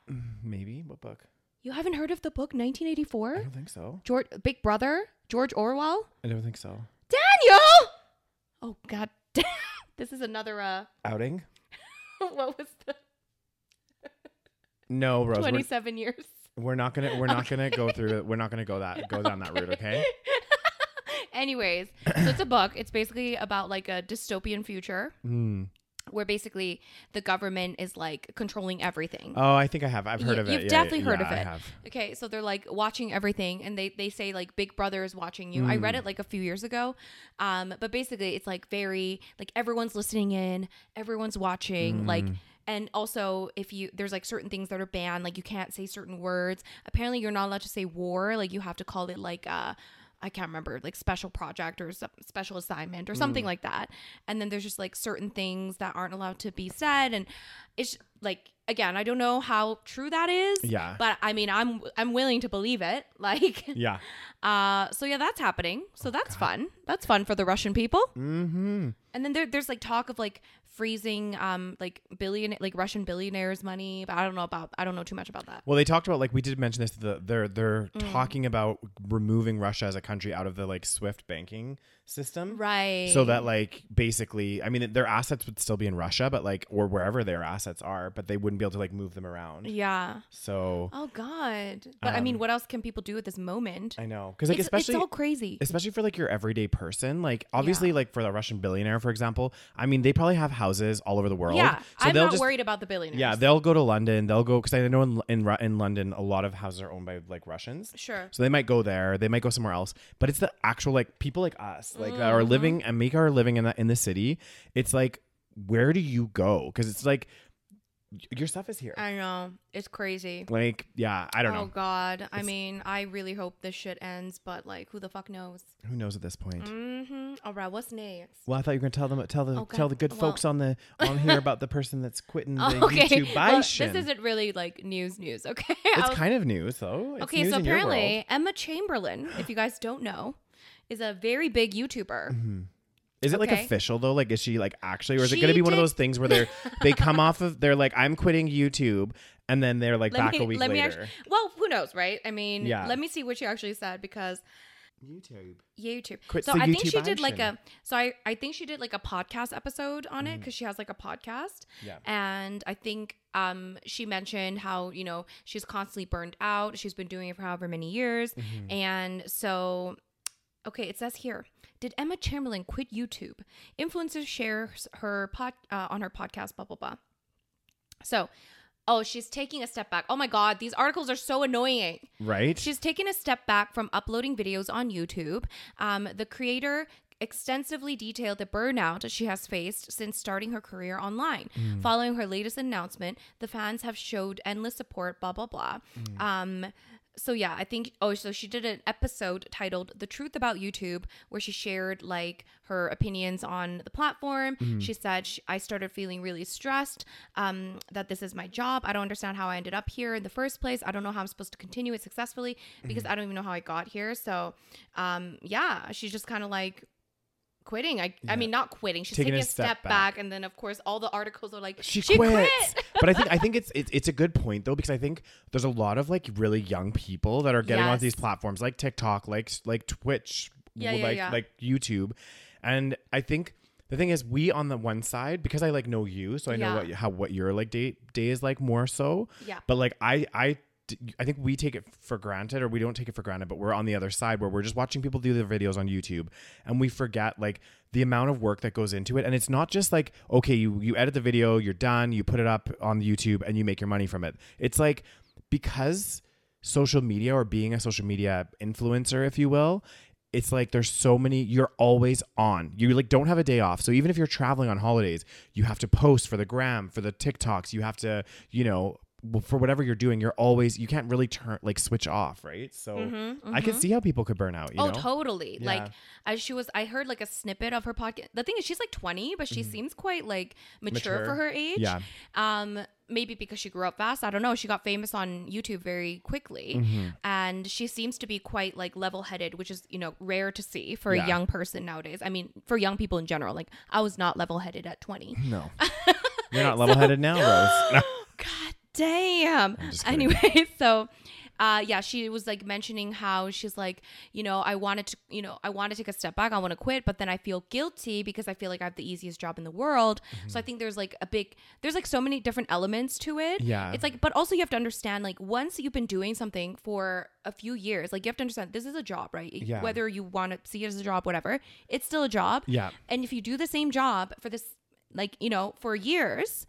maybe what book? you haven't heard of the book 1984? I don't think so. George Big Brother George Orwell I don't think so. Daniel. Oh God, this is another. uh Outing? What was the No, Rose. We're, twenty-seven years? we're not gonna we're not gonna go through. We're not gonna go that go down that route. Okay. Anyways, so it's a book. It's basically about like a dystopian future Hmm. Where basically the government is like controlling everything. Oh, I think I have. I've heard You- of it. You've Yeah, definitely yeah, heard yeah, of I it. have. Okay, so they're like watching everything, and they they say like Big Brother is watching you. I read Mm. it like a few years ago, um, but basically it's like very like everyone's listening in, everyone's watching, like. Mm. And also, if you there's like certain things that are banned, like you can't say certain words. Apparently, you're not allowed to say war. Like you have to call it like uh, I can't remember, like special project or some special assignment or Mm. something like that. And then there's just like certain things that aren't allowed to be said, and it's like again, I don't know how true that is. Yeah. But I mean, I'm I'm willing to believe it. Like, Yeah. uh, so yeah, that's happening. So that's fun. That's fun for the Russian people. Mm-hmm. And then there, there's like talk of like freezing, um, like billion, like Russian billionaires' money. But I don't know about. I don't know too much about that. Well, they talked about like we did mention this. The, they're they're Mm. talking about removing Russia as a country out of the like SWIFT banking system, Right. So that like basically, I mean, their assets would still be in Russia, but like or wherever their assets are, but they wouldn't be able to like move them around. Yeah. So Oh God. But I mean, Um, what else can people do at this moment? I know because like it's, especially it's all crazy. especially for like your everyday person like obviously Yeah. like for the russian billionaire for example i mean they probably have houses all over the world Yeah, so I'm they'll not just worried about the billionaires. yeah they'll go to london they'll go because i know in, in in london a lot of houses are owned by like russians sure. so they might go there they might go somewhere else but it's the actual like people like us like that Mm-hmm. are living and make our living in the in the city it's like where do you go because it's like your stuff is here. I know it's crazy. like, yeah, I don't oh know. Oh god! I mean, I really hope this shit ends, but like, who the fuck knows? Who knows at this point? Mm-hmm. All right, what's next? Well, I thought you were gonna tell them, tell the, tell the good well- folks on the on here about the person that's quitting the okay, YouTube well, this isn't really like news. News, okay? it's was- kind of news though. It's okay, news so in your world. apparently Emma Chamberlain, if you guys don't know, is a very big YouTuber. Mm-hmm. Is it like official though? Like, is she like actually, or is it going to be one of those things where they're they come off of they're like I'm quitting YouTube, and then they're like Let back me a week let me later. actually. Well, who knows, right? I mean, Yeah. let me see what she actually said because YouTube. YouTube. Quit so the I think YouTube she did like a. So I I think she did like a podcast episode on it because she has like a podcast. Yeah. And I think um she mentioned how you know she's constantly burned out. She's been doing it for however many years, Mm-hmm. and so. Okay, it says here. Did Emma Chamberlain quit YouTube? Influencers shares her pod uh, on her podcast. Blah blah blah. So, oh, she's taking a step back. Oh my god, these articles are so annoying. Right. She's taking a step back from uploading videos on YouTube. Um, the creator extensively detailed the burnout she has faced since starting her career online. Following her latest announcement, the fans have showed endless support, blah, blah, blah. Um, so yeah, I think oh so she did an episode titled The Truth About YouTube where she shared like her opinions on the platform. She said she, I started feeling really stressed um that this is my job. I don't understand how I ended up here in the first place. I don't know how I'm supposed to continue it successfully because I don't even know how I got here. So um yeah, she's just kind of like quitting. I I mean not quitting. She's taking, a step, back. and then of course all the articles are like she, she, quits. quit. but I think I think it's, it's it's a good point though because I think there's a lot of like really young people that are getting onto these platforms like TikTok, like like Twitch, Yeah, yeah, like yeah. like YouTube, and I think the thing is we on the one side because I like know you, so I know what how what your like day day is like more so. Yeah. But like I I. I think we take it for granted, or we don't take it for granted, but we're on the other side where we're just watching people do their videos on YouTube, and we forget like the amount of work that goes into it. And it's not just like okay, you you edit the video, you're done, you put it up on YouTube, and you make your money from it. It's like because social media or being a social media influencer, if you will, it's like there's so many you're always on you like don't have a day off so even if you're traveling on holidays you have to post for the gram for the tiktoks you have to you know for whatever you're doing you're always you can't really turn like switch off right so i can see how people could burn out you oh, know totally. Yeah. Like as she was, I heard like a snippet of her podcast. The thing is, she's like 20, but she seems quite like mature, Mm-hmm. Mature. for her age. Yeah. Um, maybe because she grew up fast. I don't know. She got famous on YouTube very quickly, Mm-hmm. and she seems to be quite like level-headed, which is you know rare to see for Yeah. a young person nowadays. I mean, for young people in general. Like I was not level-headed at 20. no you're not level-headed now rose damn. Anyway, so uh yeah, she was like mentioning how she's like, you know, I wanted to, you know, I want to take a step back, I want to quit, but then I feel guilty because I feel like I have the easiest job in the world. Mm-hmm. So I think there's like a big there's like so many different elements to it. Yeah. It's like but also you have to understand like once you've been doing something for a few years, like you have to understand this is a job, right? Yeah. Whether you want to see it as a job whatever, it's still a job. Yeah. And if you do the same job for this like, you know, for years,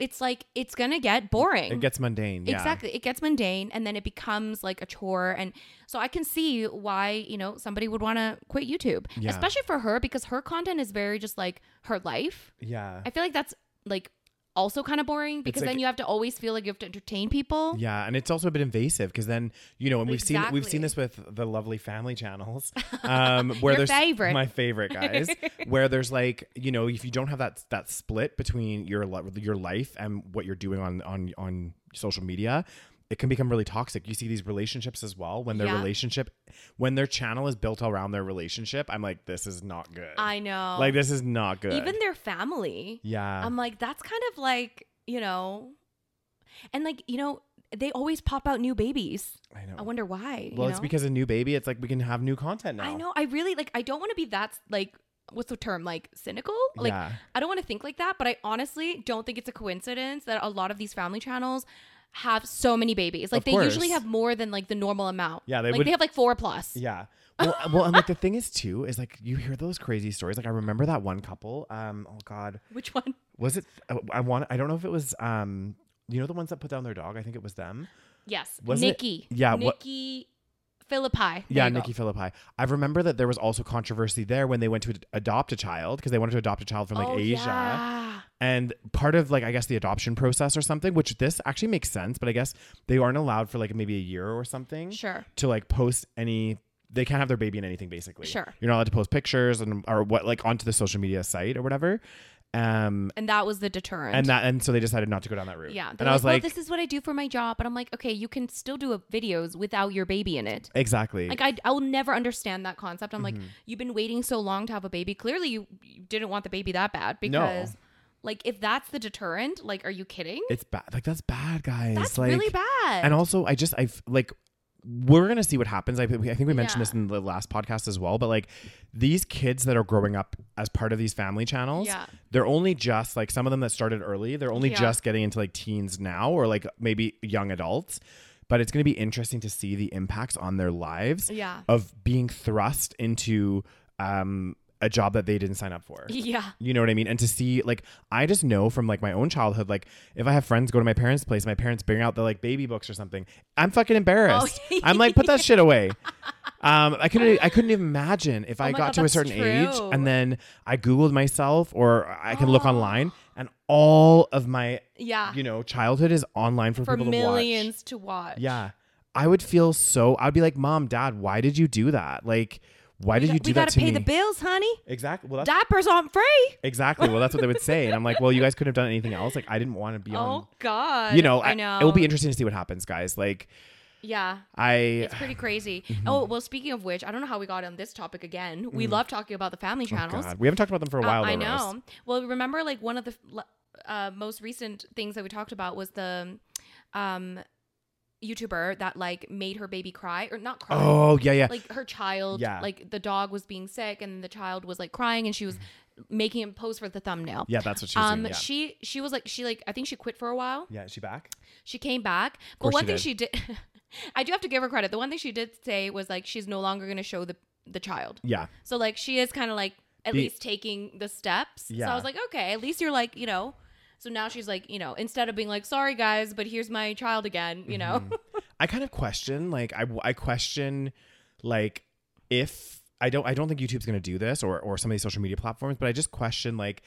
it's like it's to get boring. it gets mundane yeah Exactly. It gets mundane and then it becomes like a chore. And so I can see why, you know, somebody would want to quit YouTube, Yeah. especially for her because her content is very just like her life. yeah I feel like that's like also kind of boring because then you have to always feel like you have to entertain people. Yeah, and it's also a bit invasive because then you know, and we've seen we've seen this with the lovely family channels, um, where there's favorite. my favorite guys, where there's like you know, if you don't have that that split between your your life and what you're doing on on on social media. It can become really toxic. You see these relationships as well. When their Yeah. relationship, when their channel is built around their relationship, I'm like, this is not good. I know. like this is not good. Even their family. yeah, I'm like, that's kind of like, you know, and like, you know, they always pop out new babies. I know. I wonder why. well, it's know? because a new baby. It's like we can have new content now. I know. I really like. I don't want to be that like. What's the term? Like cynical? Like Yeah. I don't want to think like that. But I honestly don't think it's a coincidence that a lot of these family channels have so many babies. Like Of they usually course. have more than like the normal amount. Yeah, they like would- they have like four plus. Yeah. Well, well, and like the thing is too is like you hear those crazy stories. Like I remember that one couple. Um, oh God, Which one? was it? uh, I want. I don't know if it was. Um, you know the ones that put down their dog. I think it was them. Yes. Was it- Nikki. yeah, what- Nikki Phillippi. There yeah, you go. Nikki Phillippi. I remember that there was also controversy there when they went to ad- adopt a child because they wanted to adopt a child from like oh, Asia. Yeah. And part of like I guess the adoption process or something, which this actually makes sense, but I guess they aren't allowed for like maybe a year or something Sure. to like post any they can't have their baby in anything basically. Sure. You're not allowed to post pictures and or what like onto the social media site or whatever. Um And that was the deterrent. and that and so they decided not to go down that route. yeah. And They're I was like, this is what I do for my job. But I'm like, okay, you can still do a videos without your baby in it. exactly. Like I, I will never understand that concept. I'm Mm-hmm. like, you've been waiting so long to have a baby. Clearly, you, you didn't want the baby that bad because, like, if that's the deterrent, like, are you kidding? it's bad. Like that's bad, guys. That's like, really bad. And also, I just I've like we're gonna see what happens. I, I think we mentioned Yeah. this in the last podcast as well. But like these kids that are growing up as part of these family channels, Yeah. they're only just like some of them that started early. They're only Yeah. just getting into like teens now, or like maybe young adults. But it's gonna be interesting to see the impacts on their lives yeah. of being thrust into um, a job that they didn't sign up for. Yeah. You know what I mean? And to see, like, I just know from like my own childhood, like, if I have friends go to my parents' place, my parents bring out the like baby books or something, I'm fucking embarrassed. Oh, I'm like, put that shit away. Um, I couldn't, I couldn't even imagine if I Oh my got God, to a certain age and then I Googled myself or I can look online and all of my, Yeah. you know, childhood is online for, For people to watch. millions to watch. Yeah. I would feel so, I'd be like, mom, dad, why did you do that? Like, why We did got- you do that? we that gotta to pay me? the bills, honey. Exactly. Well, that's Diapers aren't free. Exactly. Well, that's what they would say, and I'm like, well, you guys couldn't have done anything else. Like, I didn't want to be on. Oh God. You know, I know. It will be interesting to see what happens, guys. Like, Yeah. I. It's pretty crazy. Mm-hmm. Oh well, speaking of which, I don't know how we got on this topic again. We love talking about the family Mm. oh, channels. God, we haven't talked about them for a Uh, while. I though, know. Rose. Well, remember, like one of the uh, most recent things that we talked about was the um, YouTuber that like made her baby cry or not cry. Oh yeah, yeah. Like her child, Yeah. like the dog was being sick and the child was like crying and she was making him pose for the thumbnail. yeah, that's what she was Um, doing. Yeah. she she was like she like I think she quit for a while. yeah, is she back? She came back, but one she thing did. she did, I do have to give her credit. The one thing she did say was like she's no longer going to show the the child. Yeah, So like she is kind of like at least taking the steps. Yeah. So I was like, okay, at least you're like, you know. So now she's like, you know, instead of being like, sorry guys, but here's my child again, you know. I kind of question. Like, I I question, like, if I don't I don't think YouTube's gonna do this or or some of these social media platforms, but I just question like.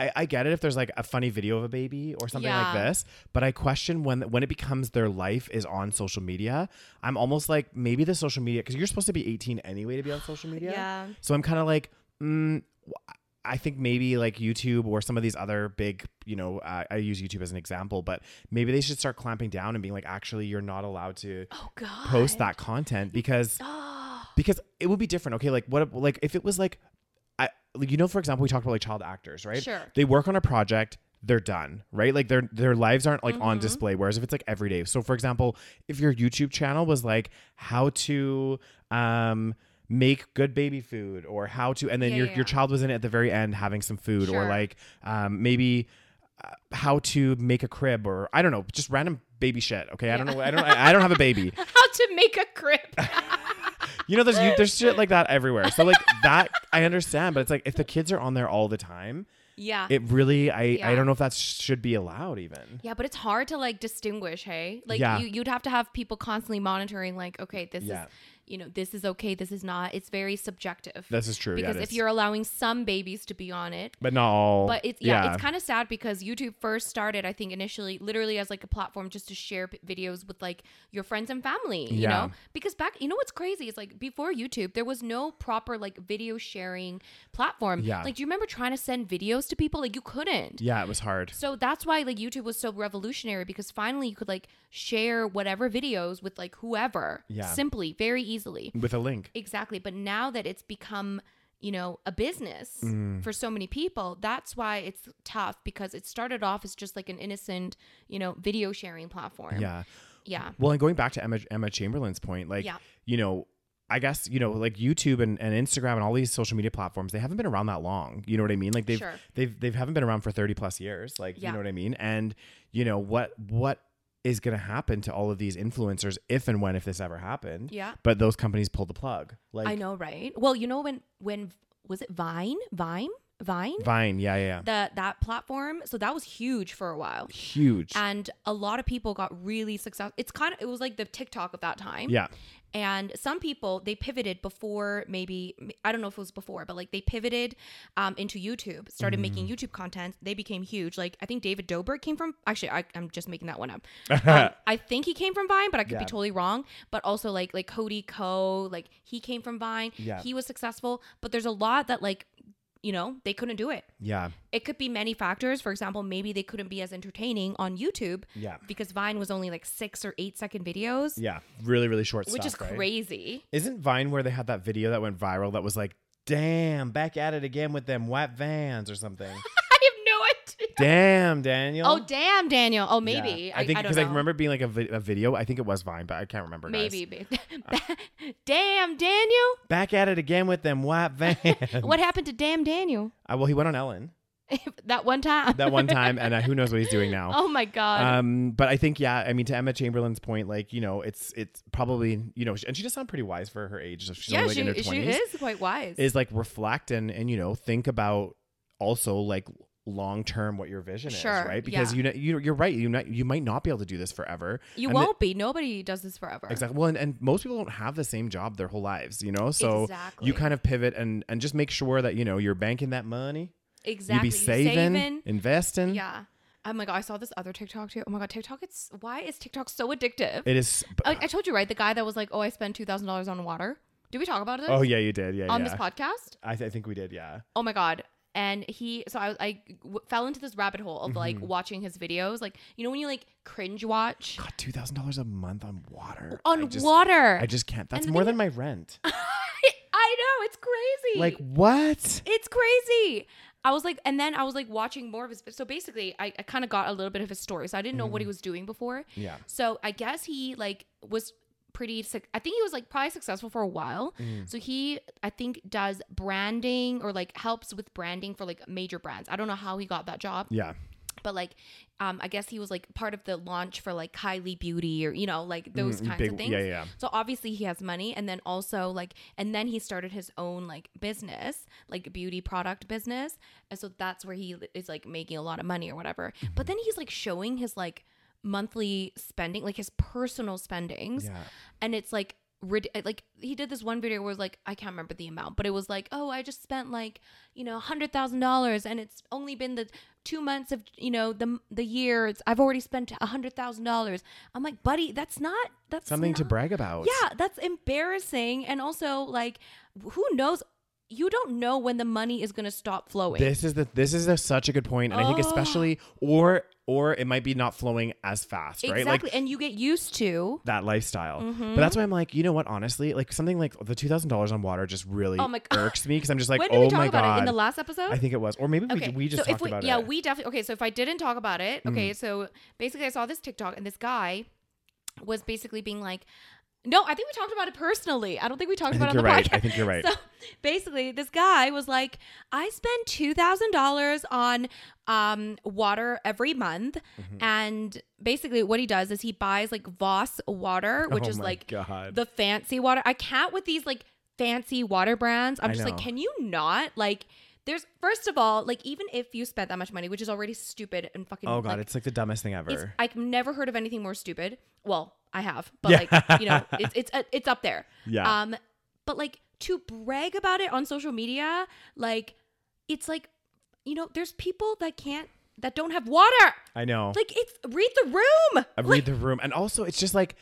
I, I get it if there's like a funny video of a baby or something like this, but I question when when it becomes their life is on social media. I'm almost like maybe the social media because you're supposed to be 18 anyway to be on social media. Yeah. So I'm kind of like, mm, I think maybe like YouTube or some of these other big, you know, uh, I use YouTube as an example, but maybe they should start clamping down and being like, actually, you're not allowed to Oh post that content because because it would be different. Okay, like what like if it was like, I you know, for example, we talked about like child actors, right? Sure. They work on a project. They're done, right? Like their their lives aren't like Mm-hmm. on display. Whereas if it's like every day, so for example, if your YouTube channel was like how to um make good baby food or how to, and then Yeah, your yeah, your child was in it at the very end having some food, or like um maybe uh, how to make a crib, or I don't know, just random baby shit. Okay, I don't know, I don't I don't have a baby. how to make a crib. You know, there's you- there's shit like that everywhere. So like that, I understand, but it's like if the kids are on there all the time, yeah. it really, I I don't know if that sh- should be allowed even. yeah, but it's hard to like distinguish, hey? Like Yeah. you you'd have to have people constantly monitoring like, okay, this Yeah. is you know, this is okay, this is not. It's very subjective. This is true. because it if is. you're allowing some babies to be on it, but not all. but it's yeah, it's kind of sad because YouTube first started, I think, initially literally as like a platform just to share p- videos with like your friends and family, you Yeah. know? Because back, you know what's crazy is like before YouTube, there was no proper like video sharing platform. Yeah. Like, do you remember trying to send videos to people? Like, you couldn't. yeah, it was hard. So that's why like YouTube was so revolutionary because finally you could like share whatever videos with like whoever Yeah. simply, very easily. With a link. Exactly. But now that it's become, you know, a business Mm. for so many people, that's why it's tough because it started off as just like an innocent, you know, video sharing platform. Yeah. Yeah. Well, and going back to Emma Emma Chamberlain's point, like Yeah. you know. I guess you know, like YouTube and, and Instagram and all these social media platforms, they haven't been around that long. You know what I mean? Like they've Sure. they've they've haven't been around for thirty plus years. Like Yeah. you know what I mean? And you know what what is going to happen to all of these influencers if and when if this ever happened? Yeah. But those companies pulled the plug. Like I know, right? Well, you know when when was it Vine? Vine? Vine, Vine, yeah, yeah, yeah. the that platform. So that was huge for a while. Huge. And a lot of people got really successful. It's kind of it was like the TikTok of that time. yeah. And some people they pivoted before maybe I don't know if it was before, but like they pivoted um, into YouTube, started making Mm-hmm. YouTube content. They became huge. Like I think David Dobrik came from. Actually, I, I'm just making that one up. Um, I think he came from Vine, but I could Yeah. be totally wrong. But also like like Cody Ko, like he came from Vine. Yeah. He was successful, but there's a lot that like you know they couldn't do it. Yeah. It could be many factors. For example, maybe they couldn't be as entertaining on YouTube Yeah. because Vine was only like six or eight second videos, Yeah. Really, really short which stuff. is right? crazy. Isn't Vine where they had that video that went viral that was like, damn, back at it again with them white vans or something? I have no idea. Damn, Daniel. Oh damn, Daniel. Oh Yeah. maybe. I think I, don't because I, know. remember being like a, vi- a video. I think it was Vine, but I can't remember. Maybe. babe. damn, Daniel. Back at it again with them white vans. What happened to damn Daniel? Uh, well, he went on Ellen that one time. that one time, and uh, who knows what he's doing now. oh my god. Um, but I think yeah, I mean to Emma Chamberlain's point, like you know, it's it's probably you know, and she does sound pretty wise for her age. She's yeah, only like she, she is quite wise. Is like reflect and and you know think about also like long term what your vision Sure, is, right? Because yeah. you know you you're right. You not, you might not be able to do this forever. you And won't be. Nobody does this forever. Exactly. Well, and, and most people don't have the same job their whole lives, you know. So Exactly. you kind of pivot and and just make sure that you know you're banking that money. Exactly. You be saving, saving. investing. Yeah. My god, I saw this other TikTok too. Oh my god, TikTok. It's why is TikTok so addictive? It is. Like I told you, right? The guy that was like, "Oh, I spent two thousand dollars on water." Did we talk about it? oh yeah, you did. Yeah, on yeah. this podcast? I, th- I think we did. Yeah. Oh my god. And he, so I, I w- fell into this rabbit hole of like Mm-hmm. watching his videos, like you know when you like cringe watch God, two thousand dollars a month on water. on I just, water. I just can't. That's the more than my rent. I know it's crazy. like what? it's crazy. I was like, and then I was like watching more of his. So basically, I, I kind of got a little bit of his story. So I didn't know what he was doing before. Yeah. So I guess he like was pretty. I think he was like probably successful for a while. Mm. So he, I think, does branding or like helps with branding for like major brands. I don't know how he got that job, Yeah. but like, um, I guess he was like part of the launch for like Kylie Beauty or you know like those Mm, kinds big- of things. yeah, yeah. So obviously he has money, and then also like, and then he started his own like business, like beauty product business, and so that's where he is like making a lot of money or whatever. Mm-hmm. But then he's like showing his like monthly spending, like his personal spendings, Yeah. and it's like. Like he did this one video where it was like I can't remember the amount, but it was like, oh, I just spent like you know a hundred thousand dollars, and it's only been the two months of you know the the year. It's, I've already spent a hundred thousand dollars. I'm like, buddy, that's not that's Something to brag about. yeah, that's embarrassing. And also, like, who knows? You don't know when the money is going to stop flowing. This is the this is a, such a good point, and I think Oh. especially or or it might be not flowing as fast, right? Like exactly. and you get used to. that lifestyle. Mm-hmm. But that's why I'm like, you know what? Honestly, like something like the two thousand dollars on water just really Oh my God. irks me because I'm just like, when did oh we talk my about god. it? In the last episode? I think it was, or maybe okay. we, we just so talked we, about yeah, it. Mm. we definitely. Okay, so if I didn't talk about it, okay, so basically I saw this TikTok and this guy was basically being like, no, I think we talked about it personally. I don't think we talked I about it on the right. podcast. I think you're right. So basically, this guy was like, I spend two thousand dollars on um water every month, Mm-hmm. and basically what he does is he buys like Voss water, which Oh is like God. the fancy water. I can't with these like fancy water brands. I'm I just like, can you not like? There's first of all, like even if you spent that much money, which is already stupid and fucking. oh god, like, it's like the dumbest thing ever. I've never heard of anything more stupid. Well, I have, but Yeah. like you know, it's it's uh, it's up there. Yeah. Um, but like to brag about it on social media, like it's like, you know, there's people that can't that don't have water. I know. Like it's read the room. I read the room, and also it's just like.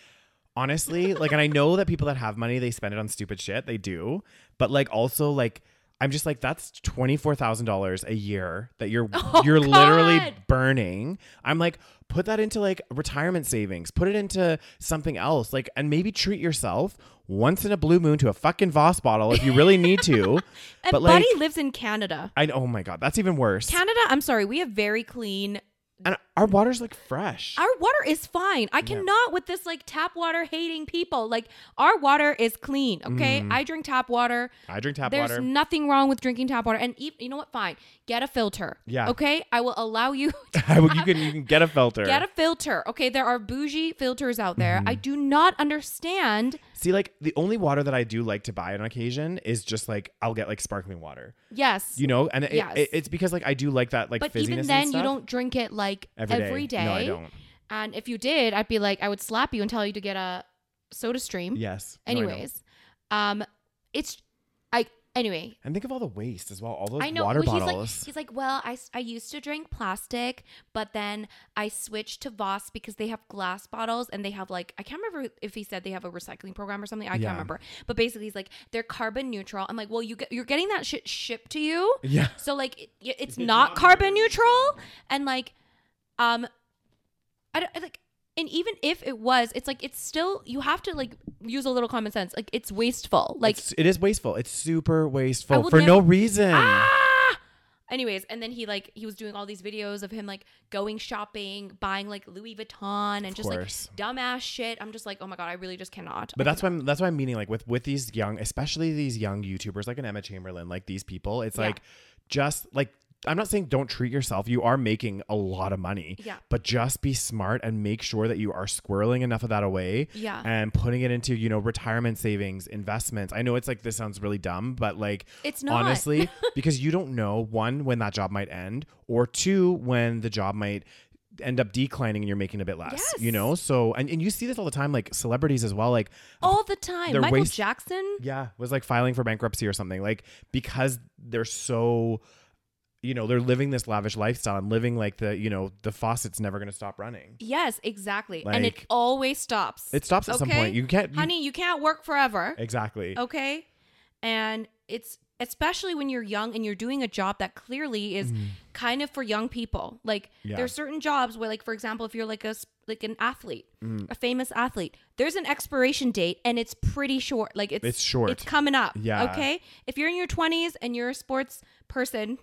Honestly, like, and I know that people that have money, they spend it on stupid shit. They do, but like, also, like, I'm just like, that's twenty four thousand dollars a year that you're Oh, you're literally burning. I'm like, put that into like retirement savings, put it into something else, like, and maybe treat yourself once in a blue moon to a fucking Voss bottle if you really need to. And but like, Buddy lives in Canada. I oh my god, that's even worse. Canada, I'm sorry, we have very clean And- our water's like fresh. Our water is fine. I cannot with this like tap water hating people. Like our water is clean. Okay, I drink tap water. I drink Mm. tap There's water. nothing wrong with drinking tap water. And ev- you know what? Fine, get a filter. Yeah. Okay, I will allow you. To I will- you can you can get a filter. Get a filter. Okay, there are bougie filters out there. Mm-hmm. I do not understand. See, like the only water that I do like to buy on occasion is just like I'll get like sparkling water, Yes. you know, and it, Yes. it- it's because like I do like that like but fizziness even and then, you stuff. don't drink it like Every day. every day. No, I don't. And if you did, I'd be like, I would slap you and tell you to get a soda stream. Yes. No, I don't. Anyways, um, it's I anyway. and think of all the waste as well. All those I know. water well, he's bottles. like, he's like, well, I, s- I used to drink plastic, but then I switched to Voss because they have glass bottles and they have like, I can't remember if he said they have a recycling program or something. I Yeah. can't remember. But basically, he's like, they're carbon neutral. I'm like, well, you get, you're getting that shit shipped to you. yeah. So like, it, it's not carbon neutral, and like, um, I don't I, like. And even if it was, it's like it's still you have to like use a little common sense. Like it's wasteful. Like It's, it is wasteful. It's super wasteful for no reason. ah anyways and then he like he was doing all these videos of him like going shopping buying like louis vuitton and just like dumbass shit i'm just like oh my god i really just cannot But that's why I'm that's why I'm meaning like with with these young, especially these young YouTubers like an Emma Chamberlain, like these people. It's Yeah. like just like I'm not saying don't treat yourself. You are making a lot of money. Yeah. But just be smart and make sure that you are squirreling enough of that away. Yeah. And putting it into, you know, retirement savings, investments. I know it's like this sounds really dumb, but like It's not. honestly, because you don't know one, when that job might end, or two, when the job might end up declining and you're making a bit less. Yes. You know? So and, and you see this all the time, like celebrities as well. Like all the time michael waste- jackson yeah, was like filing for bankruptcy or something. Like because they're so you know, they're living this lavish lifestyle and living like the, you know, the faucet's never going to stop running. yes exactly and it always stops It stops at some point. You can't you, honey you can't work forever Exactly. okay and it's especially when you're young and you're doing a job that clearly is kind of for young people like. Yeah. there's certain jobs where like for example if you're like a like an athlete Mm. a famous athlete there's an expiration date and it's pretty short like it's It's short. it's coming up Yeah. okay if you're in your 20s and you're a sports person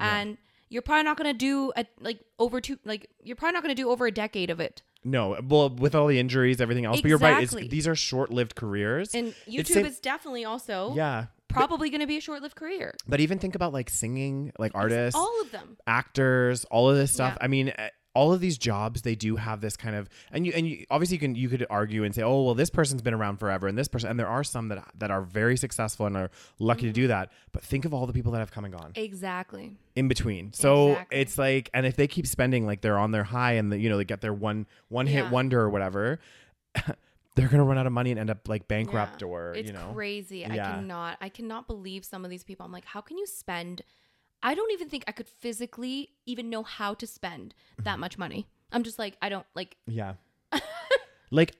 and you're probably not going to do a like over two like you're probably not going to do over a decade of it No, well, with all the injuries, everything else. But you're right. It's, these are short-lived careers. and YouTube same- is definitely also yeah. probably going to be a short-lived career But even think about like singing, like artists, all of them actors, all of this stuff. Yeah. I mean, all of these jobs, they do have this kind of, and you, and you, obviously you can, you could argue and say, oh, well, this person's been around forever, and this person, and there are some that that are very successful and are lucky to do Mm-hmm. that. But think of all the people that have come and gone exactly in between. So Exactly. it's like, and if they keep spending like they're on their high and the, you know they get their one one hit Yeah. wonder or whatever, they're gonna run out of money and end up like bankrupt Yeah. or it's you know. crazy. yeah. I cannot. I cannot believe some of these people. I'm like, how can you spend? I don't even think I could physically even know how to spend that mm-hmm. much money. I'm just like, I don't like. Yeah. like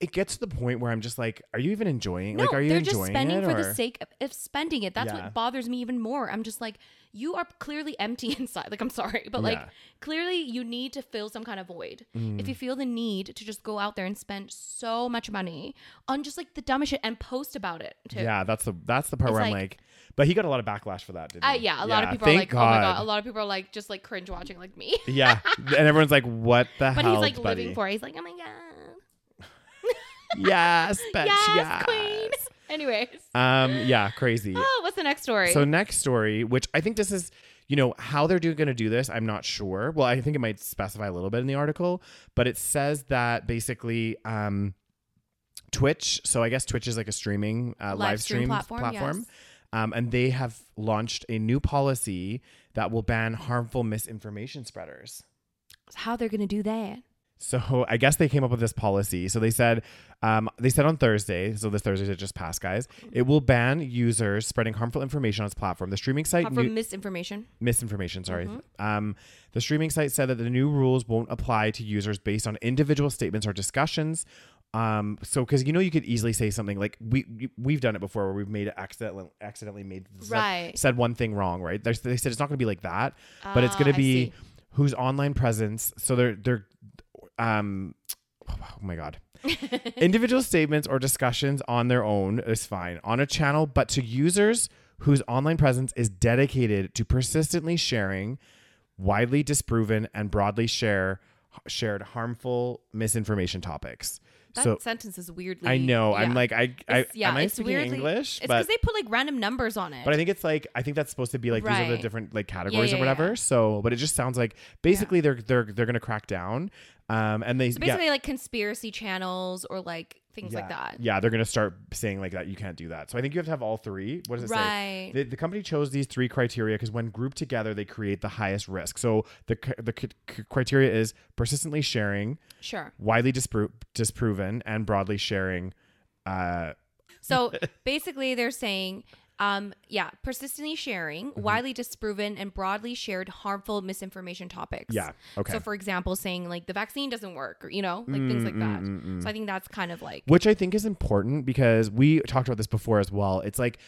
it- gets to the point where I'm just like, are you even enjoying? No, like, are you they're enjoying just spending for the sake of, of spending it. That's Yeah. what bothers me even more. I'm just like, you are clearly empty inside. Like, I'm sorry, but like, Yeah. clearly you need to fill some kind of void. Mm. If you feel the need to just go out there and spend so much money on just like the dumbest shit and post about it too. Yeah, that's the that's the part It's where I'm like- like, but he got a lot of backlash for that, didn't Uh, he? yeah, a lot of people are like, oh my god. A lot of people are like, just like cringe watching like me. yeah, and everyone's like, what the but hell, he's like buddy? living for it. He's like, oh my god, yes, bitch, yes, yes, queen. Anyways, Um, yeah, crazy. oh, what's the next story? So next story, which I think this is, you know, how they're going to do this, I'm not sure. Well, I think it might specify a little bit in the article, but it says that basically, um, Twitch. So I guess Twitch is like a streaming uh, live, Live stream stream platform, platform. yes. Um, and they have launched a new policy that will ban harmful misinformation spreaders. how they're gonna do that? So I guess they came up with this policy. So they said, um, they said on Thursday, so this Thursday that just passed, guys, it will ban users spreading harmful information on its platform. The streaming site How new- misinformation. misinformation sorry Mm-hmm. um, the streaming site said that the new rules won't apply to users based on individual statements or discussions um, so because you know you could easily say something like we we've done it before where we've made it accidentally accidentally made said, Right. said one thing wrong right There's, they said it's not going to be like that but it's Ah, going to be see. whose online presence so they're they're um oh my god individual statements or discussions on their own is fine on a channel but to users whose online presence is dedicated to persistently sharing widely disproven and broadly share shared harmful misinformation topics. That so sentence is weirdly. I know I'm like I I It's- yeah, am I speaking weirdly- English, It's because they put like random numbers on it. but I think it's like I think that's supposed to be like these are the different like categories yeah, or whatever. yeah. So, but it just sounds like basically they're they're they're gonna crack down, um, and they so yeah, basically like conspiracy channels or like things like that. Yeah, they're gonna start saying like that you can't do that. So I think you have to have all three. What does it say? Right. The, the company chose these three criteria because when grouped together, they create the highest risk. So the the c- c- criteria is persistently sharing, Sure. widely dispro- disproven, and broadly sharing. Uh, So basically, they're saying, um, yeah, persistently sharing, Mm-hmm. widely disproven, and broadly shared harmful misinformation topics. yeah. Okay. So, for example, saying like the vaccine doesn't work, or you know, like things like that. So I think that's kind of like which I think is important because we talked about this before as well. It's like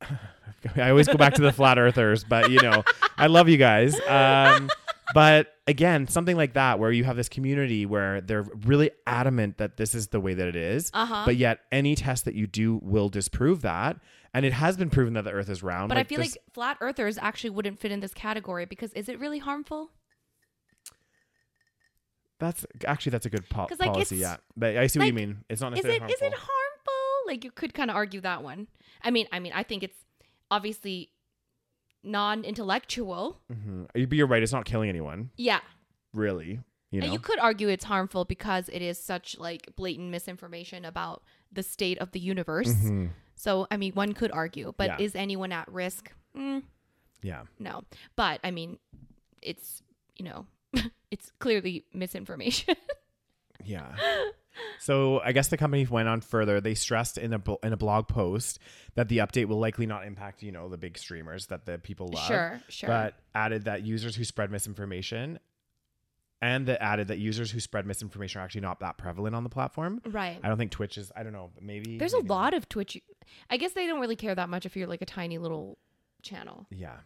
I always go back to the flat earthers, but you know, I love you guys. Um, but again, something like that where you have this community where they're really adamant that this is the way that it is, Uh-huh. but yet any test that you do will disprove that. And it has been proven that the earth is round. But I feel this- like flat earthers actually wouldn't fit in this category because is it really harmful? that's actually that's a good po- like, policy, yeah. But I see what you mean. It's not Is necessarily it is it harmful. harmful? Like you could kind of argue that one. I mean, I mean, I think it's obviously non-intellectual. Mhm. But you're right. It's not killing anyone, Yeah. really. You know. And you could argue it's harmful because it is such like blatant misinformation about the state of the universe. Mhm. So, I mean, one could argue, but Yeah. is anyone at risk? Mm, Yeah. no. But I mean, it's, you know, it's clearly misinformation. Yeah. So I guess the company went on further. They stressed in a bl- in a blog post that the update will likely not impact you know the big streamers that the people love. Sure, sure. But added that users who spread misinformation, and that added that users who spread misinformation are actually not that prevalent on the platform. right. I don't think Twitch is. I don't know. but Maybe There's a maybe not. lot of Twitch. I guess they don't really care that much if you're like a tiny little channel. Yeah.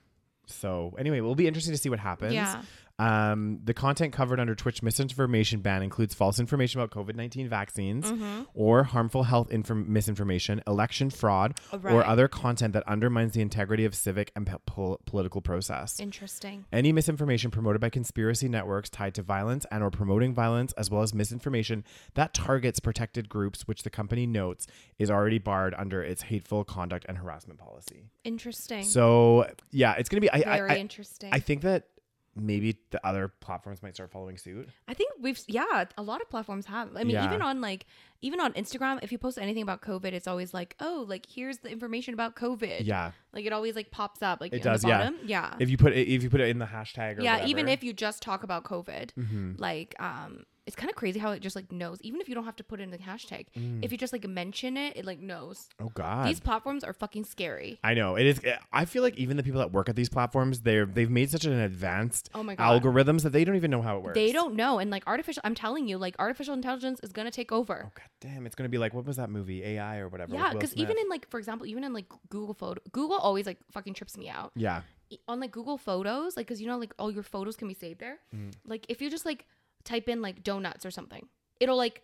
So anyway, it will be interesting to see what happens. Yeah. Um, the content covered under Twitch misinformation ban includes false information about COVID nineteen vaccines Mm-hmm. or harmful health inform- misinformation, election fraud, or other content that undermines the integrity of civic and po- political process. Interesting. Any misinformation promoted by conspiracy networks tied to violence and or promoting violence, as well as misinformation that targets protected groups, which the company notes is already barred under its hateful conduct and harassment policy. Interesting. So yeah, it's gonna be. I, I, Very I, interesting. I think that maybe the other platforms might start following suit. I think we've yeah, a lot of platforms have. I mean, Yeah. even on like even on Instagram, if you post anything about COVID, it's always like, oh, like here's the information about COVID. Yeah, Like it always like pops up like It does, yeah. Yeah. if you put it, if you put it in the hashtag or yeah. whatever. Even if you just talk about COVID, Mhm. like um, it's kind of crazy how it just like knows. Even if you don't have to put it in the hashtag, Mm. if you just like mention it, it like knows. oh god, These platforms are fucking scary. I know it is. I feel like even the people that work at these platforms, they're they've made such an advanced Oh my God. algorithms that they don't even know how it works. They don't know, and like artificial. I'm telling you, like artificial intelligence is gonna take over. Oh god damn! It's gonna be like what was that movie AI or whatever? Yeah, because even in like, for example, even in like Google photo, Google always like fucking trips me out. yeah, On like Google Photos, like, cause you know, like all your photos can be saved there. Like, if you just like type in like donuts or something, it'll like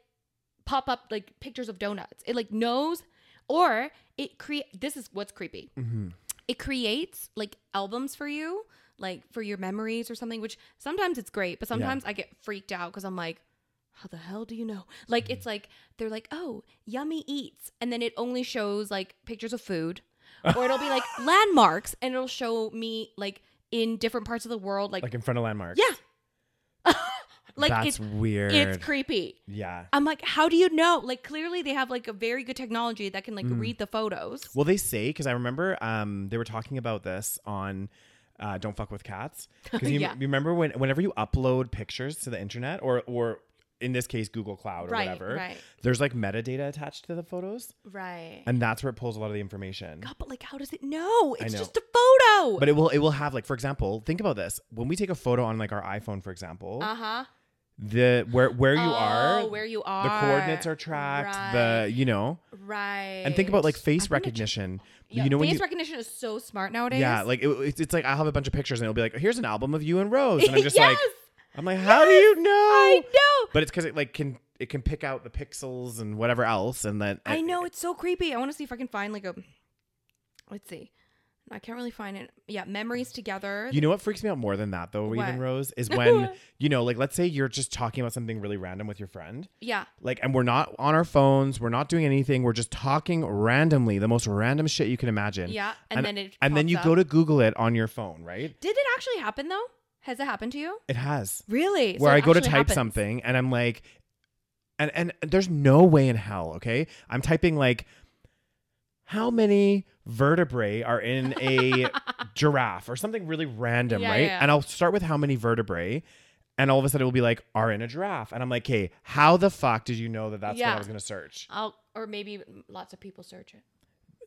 pop up like pictures of donuts. It like knows, or it create. This is what's creepy. Mm-hmm. It creates like albums for you, like for your memories or something. Which sometimes it's great, but sometimes I get freaked out because I'm like, how the hell do you know? Like it's mm-hmm. like they're like, oh, yummy eats, and then it only shows like pictures of food, or it'll be like landmarks, and it'll show me like in different parts of the world, like, like in front of landmarks. yeah, like that's it's weird. it's creepy. yeah. I'm like, how do you know? Like clearly they have like a very good technology that can like Mm. read the photos. Well, they say because I remember um, they were talking about this on uh, "Don't Fuck with Cats." Because you, Yeah. you remember when whenever you upload pictures to the internet, or or in this case Google Cloud or Right, whatever, right. there's like metadata attached to the photos, Right. and that's where it pulls a lot of the information. God, but like, how does it know? It's know. just a photo. But it will it will have like for example, think about this: when we take a photo on like our iPhone, for example, uh huh. The where where you are, Oh, where you are. the coordinates are tracked, the you know, right. and think about like face recognition. Yeah, you know when face you recognition is so smart nowadays. Yeah, like it, it's, it's like I'll have a bunch of pictures and it'll be like, here's an album of you and Rose, and I'm just yes, like, I'm like, how do you know? I know. But it's because it like can it can pick out the pixels and whatever else, and then I know it's so creepy. I want to see if I can find like a. Let's see. I can't really find it. Yeah, memories together. You know what freaks me out more than that though, even Rose, is when, you know, like let's say you're just talking about something really random with your friend. yeah. Like and we're not on our phones, we're not doing anything, we're just talking randomly, the most random shit you can imagine. Yeah, and then it And then you up. go to Google it on your phone, right? Did it actually happen though? Has it happened to you? It has. Really? Where it I go to type happens. something and I'm like, and and there's no way in hell, okay? I'm typing like, how many vertebrae are in a giraffe or something really random, Yeah, right? yeah. And I'll start with how many vertebrae. And all of a sudden it will be like, are in a giraffe. And I'm like, hey, how the fuck did you know that that's what I was going to search? I'll, or maybe lots of people search it.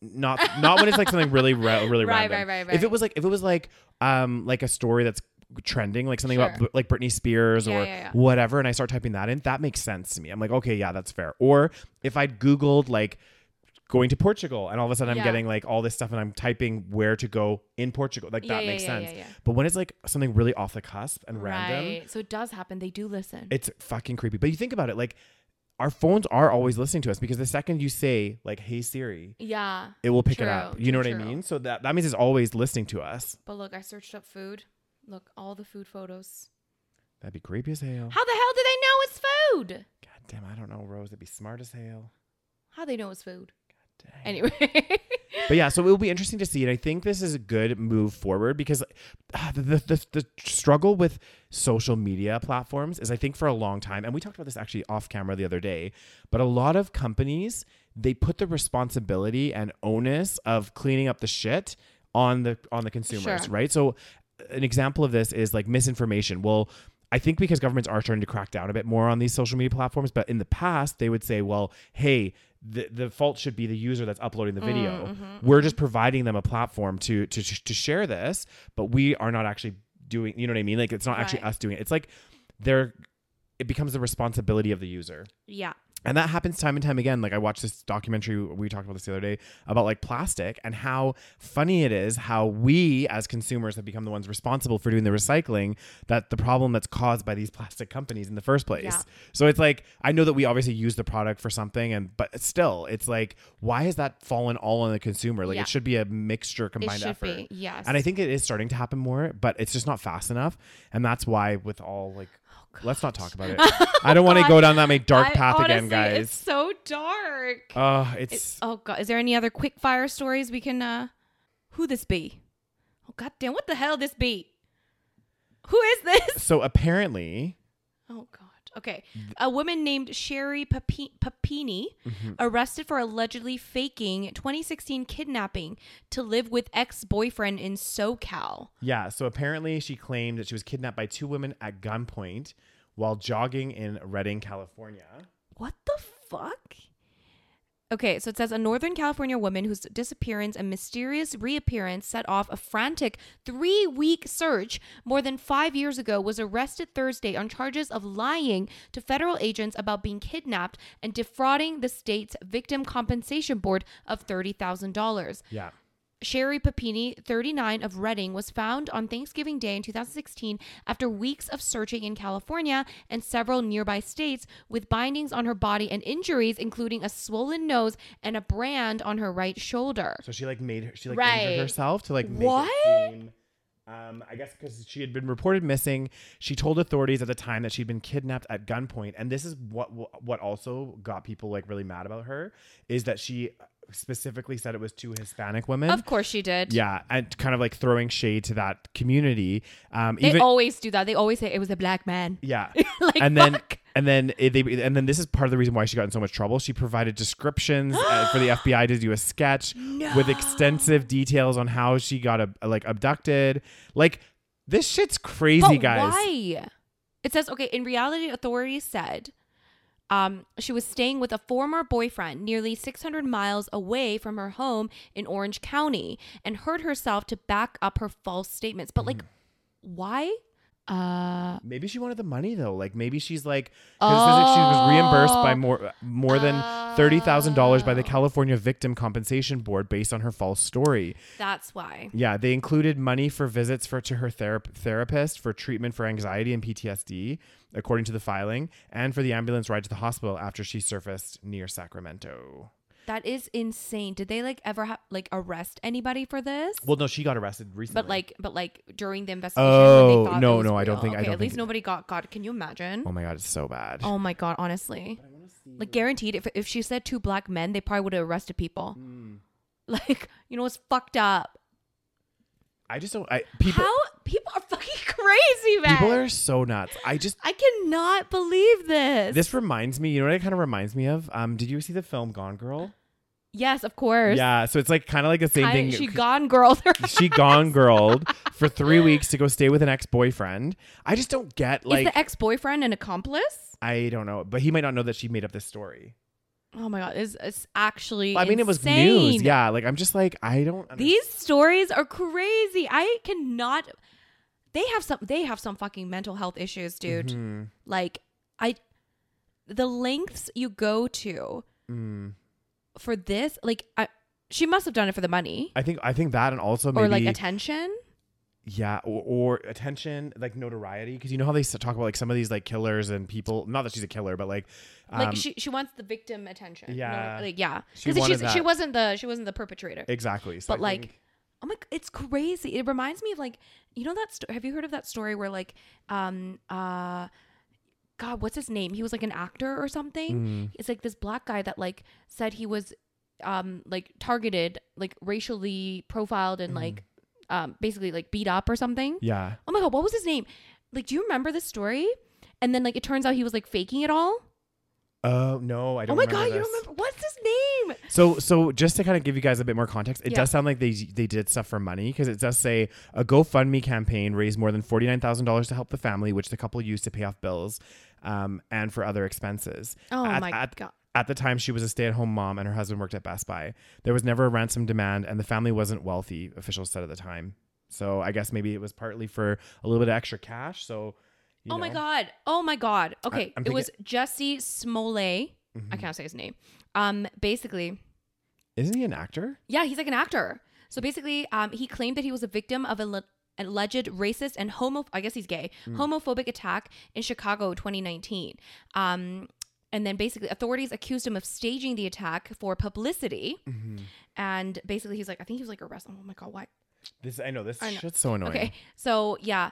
Not not when it's like something really ra- really Right, random. right, right, right. If it was like if it was like um like a story that's trending, like something about like Britney Spears Yeah, or yeah, yeah. whatever, and I start typing that in, that makes sense to me. I'm like, okay, yeah, that's fair. Or if I'd Googled like going to Portugal and all of a sudden I'm Yeah. getting like all this stuff and I'm typing where to go in Portugal, like Yeah, that yeah, makes yeah, sense. yeah, yeah. But when it's like something really off the cusp and random, Right. So it does happen. They do listen. it's fucking creepy. But you think about it, like our phones are always listening to us because the second you say like, "Hey Siri," yeah. it will pick it up. You true, know what I true. mean? So that that means it's always listening to us. But look, I searched up food. Look, all the food photos. That'd be creepy as hell. How the hell do they know it's food? God damn, I don't know, Rose. That'd be smart as hell. How they know it's food? Anyway. But yeah, so it will be interesting to see, and I think this is a good move forward because uh, the, the the the struggle with social media platforms is, I think, for a long time, and we talked about this actually off camera the other day. But a lot of companies they put the responsibility and onus of cleaning up the shit on the on the consumers, Sure. right? So an example of this is like misinformation. Well. I think because governments are starting to crack down a bit more on these social media platforms, but in the past they would say, well, hey, the, the fault should be the user that's uploading the video. Mm-hmm, We're just providing them a platform to to to share this, but we are not actually doing. You know what I mean? Like it's not actually us doing it. It's like they're. It becomes the responsibility of the user. yeah. And that happens time and time again. Like I watched this documentary, we talked about this the other day about like plastic and how funny it is how we as consumers have become the ones responsible for doing the recycling that the problem that's caused by these plastic companies in the first place. Yeah. So it's like I know that we obviously use the product for something and but still it's like why has that fallen all on the consumer? Like Yeah. it should be a mixture It combined should effort. be. Yes. And I think it is starting to happen more, but it's just not fast enough. And that's why with all like let's not talk about it. I don't want to go down that make dark I- path again, guys. It's so dark. Oh, It- it's oh god, is there any other quick fire stories we can uh who this be? Oh god damn, what the hell this be? Who is this? so apparently Oh god. Okay. A woman named Sherry Papi- Papini Mm-hmm. arrested for allegedly faking 2016 kidnapping to live with ex-boyfriend in SoCal. yeah, so apparently she claimed that she was kidnapped by two women at gunpoint while jogging in Redding, California. What the fuck? Okay, so it says a Northern California woman whose disappearance and mysterious reappearance set off a frantic three week search more than five years ago was arrested Thursday on charges of lying to federal agents about being kidnapped and defrauding the state's Victim Compensation Board of $30,000. Yeah. Sherry Papini, 39 of Redding, was found on Thanksgiving Day in 2016 after weeks of searching in California and several nearby states with bindings on her body and injuries, including a swollen nose and a brand on her right shoulder. So she like made her she like Right. injured herself to like make What? it seem um, I guess because she had been reported missing, she told authorities at the time that she'd been kidnapped at gunpoint, and this is what what also got people like really mad about her is that she specifically said it was two Hispanic women. Of course she did. Yeah, and kind of like throwing shade to that community. Um, They even always do that. They always say it was a black man. yeah, like, and then fuck. and then it, they and then this is part of the reason why she got in so much trouble. She provided descriptions uh, for the FBI to do a sketch with extensive details on how she got uh, like abducted. Like this shit's crazy, But guys. Why? It says okay. In reality, authorities said um, she was staying with a former boyfriend nearly 600 miles away from her home in Orange County and hurt herself to back up her false statements. But Mm. like, why? Uh, Maybe she wanted the money though. Like maybe she's like because it says that she was reimbursed by Oh. more more than thirty thousand dollars by the California Victim Compensation Board based on her false story. that's why. Yeah, they included money for visits for to her therap- therapist for treatment for anxiety and PTSD, according to the filing, and for the ambulance ride to the hospital after she surfaced near Sacramento. That is insane. Did they like ever ha- like arrest anybody for this? Well, no, she got arrested recently. but like, but like during the investigation. Oh, when they thought no, it was no, I don't real. think- I Okay, don't at least nobody got got. Can you imagine? oh my god, it's so bad. Oh my god, honestly. Like guaranteed if if she said two black men, they probably would have arrested people. Hmm. Like, you know, it's fucked up. I just don't. I people How people are fucking crazy, man. people are so nuts. I just I cannot believe this. this reminds me. You know what it kind of reminds me of? Um, did you see the film Gone Girl? yes, of course. Yeah, so it's like kind of like the same I- thing. she gone girl. she gone girled for three weeks to go stay with an ex boyfriend. I just don't get like is the ex boyfriend an accomplice? I don't know, but he might not know that she made up this story. Oh my god, it's, it's actually. I mean, it was insane. news. Yeah, like I'm just like I don't. under- These stories are crazy. I cannot. They have some. They have some fucking mental health issues, dude. Mhm. Like, I, the lengths you go to Mm. for this, like, I, she must have done it for the money I think I think that and also maybe or like attention. yeah or, or attention like notoriety because you know how they talk about like some of these like killers and people not that she's a killer but like Like um, she, she wants the victim attention. You know, Yeah. like yeah, because she's she wasn't the she wasn't the perpetrator. exactly so but I like think- oh my it's crazy. It reminds me of like you know that sto- have you heard of that story where like um uh god what's his name? He was like an actor or something? Mm. it's like this black guy that like said he was um like targeted like racially profiled and like um basically like beat up or something. Yeah. Oh my god what was his name? Like do you remember this story? And then like it turns out he was like faking it all? Oh no I don't Oh my god you don't remember what's his name So, so just to kind of give you guys a bit more context, it Yeah. does sound like they they did stuff for money because it does say a GoFundMe campaign raised more than forty nine thousand dollars to help the family, which the couple used to pay off bills, um, and for other expenses. oh At- my at- god At the time, she was a stay at home mom, and her husband worked at Best Buy. There was never a ransom demand, and the family wasn't wealthy. Officials said at the time. So I guess maybe it was partly for a little bit of extra cash. So, you oh my know. god. Oh my god. Okay. I'm it was Jussie Smollett. Mm-hmm. I can't say his name. Um basically, isn't he an actor? yeah, he's like an actor. So basically, um he claimed that he was a victim of a alleged racist and homo I guess he's gay. Hmm. Homophobic attack in Chicago 2019. Um and then basically authorities accused him of staging the attack for publicity. Mm-hmm. And basically he's like I think he was like arrested. Oh my god, what? This I know this I know. shit's so annoying. Okay. So yeah,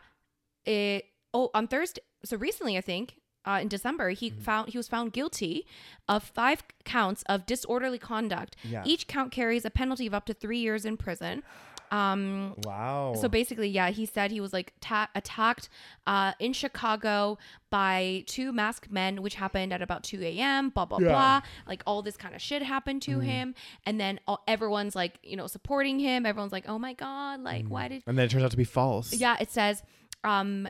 it. Oh, on Thursday. So recently, I think uh, in December, he Mm-hmm. found he was found guilty of five counts of disorderly conduct. Yeah. Each count carries a penalty of up to three years in prison. Um. Wow. So basically, yeah, he said he was like ta- attacked uh, in Chicago by two masked men, which happened at about 2 a.m. Blah blah Yeah. blah. Like all this kind of shit happened to him, and then all, everyone's like, you know, supporting him. Everyone's like, oh my god, like why did and then it turns out to be false. yeah, it says, um,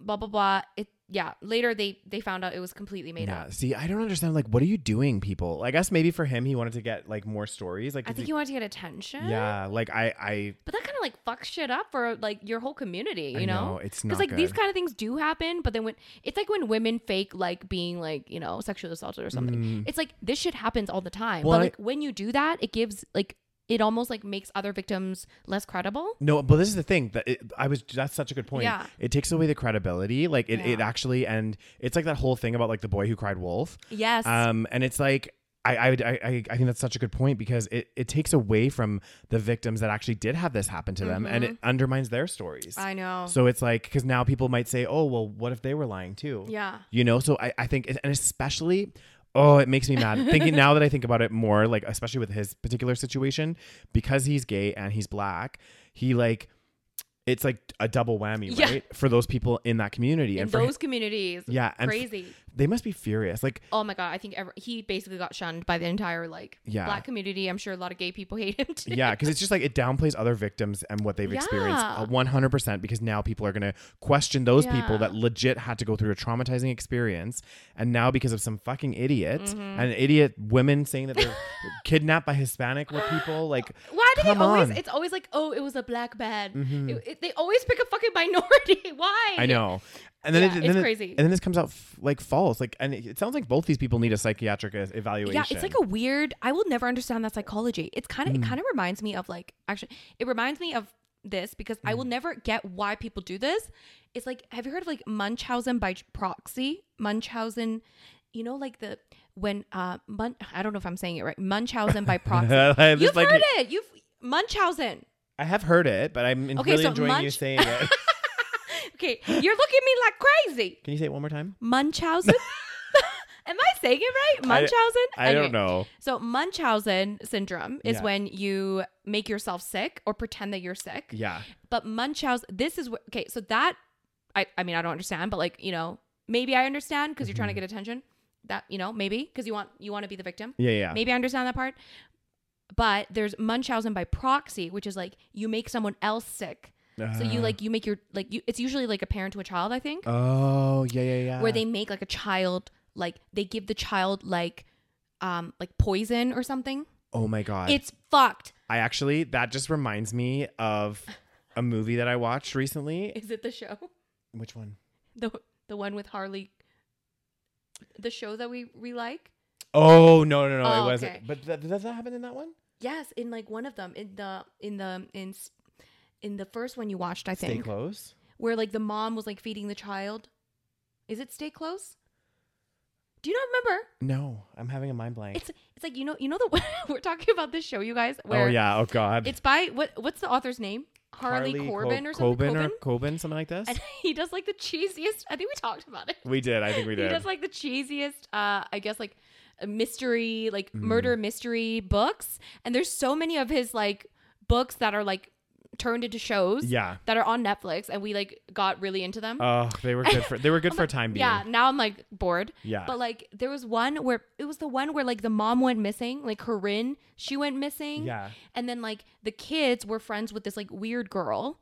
blah blah blah. It yeah. Later they they found out it was completely made Yeah. up. See, I don't understand. Like, what are you doing, people? I guess maybe for him, he wanted to get like more stories. Like, I think he- he wanted to get attention. yeah. Like, I, I, But that kind of like fucks shit up for like your whole community, you I know? know, it's Because not like these kind of things do happen, but then when it's like when women fake like being like you know sexually assaulted or something. It's like this shit happens all the time. Mm. Well, but I- like when you do that, it gives like it almost like makes other victims less credible. no, but this is the thing that it, I was. That's such a good point. Yeah. It takes away the credibility. Like, it, it actually, and it's like that whole thing about like the boy who cried wolf. Yes. Um, and it's like. I, I, I, I think that's such a good point because it, it takes away from the victims that actually did have this happen to them and it undermines their stories. Mm-hmm. I know. So it's like, because now people might say, oh, well, what if they were lying too? yeah. You know, so I, I think, and especially, oh, it makes me mad. Thinking now that I think about it more, like, especially with his particular situation, because he's gay and he's black, he like, it's like a double whammy, Yeah. right? For those people in that community. In and for those him- communities. yeah, and f- Crazy. They must be furious. Like, Oh my god, I think he basically got shunned by the entire like Yeah. black community. I'm sure a lot of gay people hate him too. yeah, because it's just like it downplays other victims and what they've experienced Yeah. uh, 100% because now people are going to question those people that legit had to go through a traumatizing experience. And now, because of some fucking idiot Mm-hmm. and idiot women saying that they're kidnapped by Hispanic people, like, Why do they always? on. Mm-hmm. It's always like, oh, it was a black man. It- it- they always pick a fucking minority. Why? I know. And then, Yeah, it, and it's then it- crazy. and then this comes out f- like false. Like, and it, it sounds like both these people need a psychiatric e- evaluation. Yeah, it's like a weird. I will never understand that psychology. It's kind of Mm. it kind of reminds me of like actually it reminds me of this because I Mm. will never get why people do this. It's like have you heard of like Munchausen by proxy? Munchausen you know, like the when uh, Mun- I don't know if I'm saying it right, Munchausen by proxy. You've like- heard it. You've Munchausen. I have heard it, but I'm Okay, really so enjoying you saying it. Okay, you're looking at me like crazy. Can you say it one more time? Munchausen. Am I saying it right? Munchausen. I Anyway, don't know. So Munchausen syndrome is Yeah. when you make yourself sick or pretend that you're sick. Yeah. But Munchausen, this is what. Okay, so that I I mean I don't understand, but like you know maybe I understand because you're trying to Mm-hmm. get attention. That you know maybe because you want you want to be the victim. Yeah, yeah. Maybe I understand that part. But there's Munchausen by proxy, which is like you make someone else sick. So you Uh, like you make your like you. It's usually like a parent to a child, I think, Oh, yeah, yeah, yeah. where they make like a child like they give the child like um like poison or something. Oh my god. It's fucked. I actually that just reminds me of a movie that I watched recently. Is it the show? Which one? The the one with Harley. The show that we we like. Oh no no no! Oh, it wasn't. okay. But th- does that happen in that one? Yes, in like one of them in the in the in s- in the first one you watched, I think. Stay close. where like the mom was like feeding the child. Is it Stay Close? Do you not remember? No, I'm having a mind blank. It's it's like you know you know the we're talking about this show, you guys. Where oh yeah. Oh god. It's by what what's the author's name? Harley, Corbin Co- or something. Coben Coben? or Coben, something like this. and he does like the cheesiest. I think we talked about it. we did. I think we did. He does like the cheesiest. Uh, I guess like mystery, like Mm. murder mystery books. And there's so many of his like books that are like turned into shows. yeah. That are on Netflix, and we like got really into them. Oh, they were good for. They were good for a time being. yeah. Now I'm like bored. Yeah. But like there was one where it was the one where like the mom went missing, like Corinne, she went missing. Yeah. And then like the kids were friends with this like weird girl.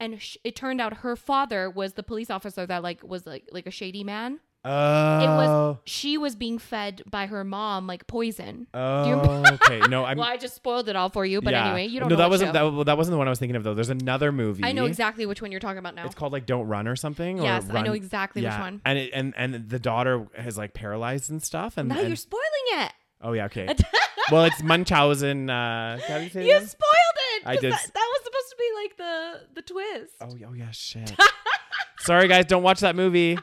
And sh- it turned out her father was the police officer that like was like like a shady man. Oh. It was she was being fed by her mom like poison. Oh. okay. No, I'm. well, I just spoiled it all for you, but yeah. anyway, you don't no, know that wasn't that, that wasn't the one I was thinking of though. There's another movie. I know exactly which one you're talking about now. It's called like Don't Run or something. or Yes, I know exactly which one. And it, and and the daughter is like paralyzed and stuff. And, now and- you're spoiling it. oh yeah, okay. well, it's Munchausen. Uh, how do you say You spoiled it. I did That, that was supposed to be like the the twist. Oh, oh yeah, shit. Sorry guys, don't watch that movie.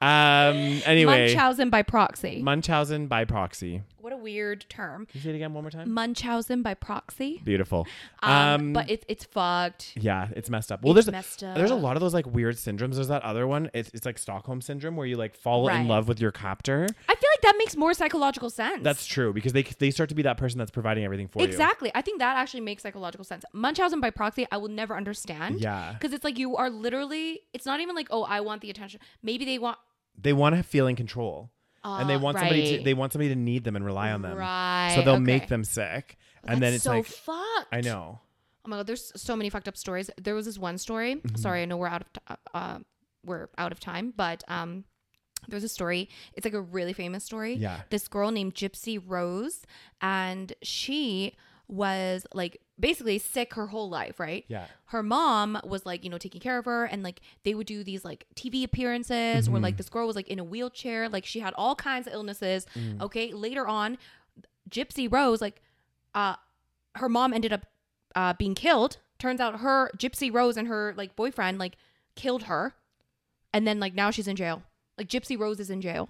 Um. Anyway, Munchausen by proxy. Munchausen by proxy. what a weird term. Can you say it again one more time? Munchausen by proxy. Beautiful. Um, Um, but it's it's fucked. yeah, it's messed up. Well, It's there's messed up. there's a lot of those like weird syndromes. There's that other one. It's it's like Stockholm syndrome where you like fall in love with your captor. I feel like that makes more psychological sense. That's true because they they start to be that person that's providing everything for you. exactly. I think that actually makes psychological sense. Munchausen by proxy, I will never understand. Yeah. Because it's like you are literally. It's not even like oh I want the attention. Maybe they want. They want to feel in control. and they Uh, want somebody to they want somebody to need them and rely on them. Right. So they'll okay. make them sick. and then it's so like fucked. I know. Oh my god, there's so many fucked up stories. There was this one story. Mm-hmm. Sorry, I know we're out of t- uh, uh, we're out of time, but um, there's a story. It's like a really famous story. Yeah. This girl named Gypsy Rose, and she was like basically sick her whole life, right? Yeah. Her mom was like, you know, taking care of her, and like they would do these like TV appearances where Mm-hmm. like this girl was like in a wheelchair, like she had all kinds of illnesses. Mm. Okay, later on, Gypsy Rose, like, uh, her mom ended up uh, being killed. Turns out her Gypsy Rose and her like boyfriend like killed her, and then like now she's in jail. Like Gypsy Rose is in jail,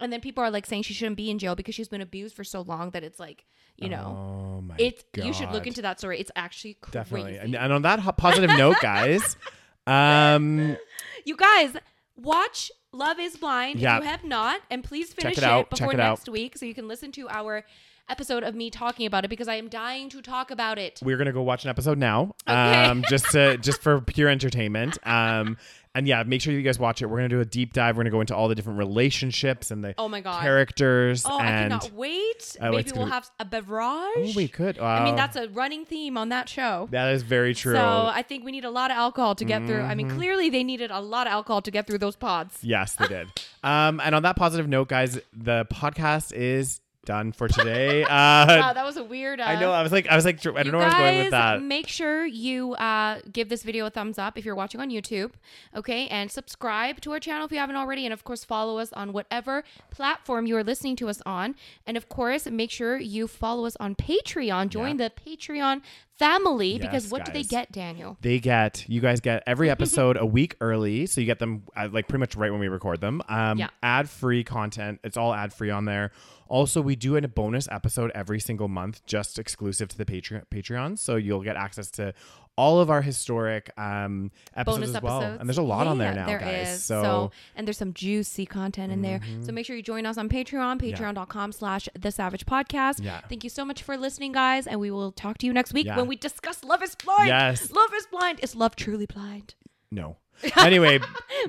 and then people are like saying she shouldn't be in jail because she's been abused for so long that it's like you know Oh my it's you should look into that story. It's actually crazy. Definitely. And, and on that positive note, guys, um, You guys watch Love Is Blind Yeah. if you have not, and please finish it out. before it out. next week so you can listen to our episode of me talking about it because I am dying to talk about it. we're gonna go watch an episode now, Okay. um, just to just for pure entertainment. Um, and yeah, make sure you guys watch it. We're gonna do a deep dive. We're gonna go into all the different relationships and the Oh my God. characters. Oh, I cannot wait. Oh, Maybe we'll be- have a beverage. oh, we could. I mean, that's a running theme on that show. that is very true. So I think we need a lot of alcohol to get through. I mean, Mm-hmm. clearly they needed a lot of alcohol to get through those pods. Yes, they did. um, and on that positive note, guys, the podcast is done for today. Uh, Wow, that was a weird. Uh, I know. I was like, I was like, I don't know where I was going with that. Make sure you uh, give this video a thumbs up if you're watching on YouTube. Okay. And subscribe to our channel if you haven't already. And of course, follow us on whatever platform you are listening to us on. And of course, make sure you follow us on Patreon. Join the Patreon family because Yes, what do they get, Daniel? They get you guys get every episode a week early, so you get them uh, like pretty much right when we record them. Um, Yeah. ad free content. It's all ad free on there. Also, we do a bonus episode every single month, just exclusive to the Patreon. Patreon, so you'll get access to all of our historic um, episodes bonus as well. episodes. And there's a lot on there now, there guys. is. So, Mm-hmm. and there's some juicy content in there. So make sure you join us on Patreon, patreon.com slash the savage podcast. Yeah. Thank you so much for listening, guys. And we will talk to you next week Yeah. when we discuss Love is Blind. Yes. Love is blind. Is love truly blind? no. Anyway,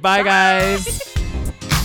bye guys.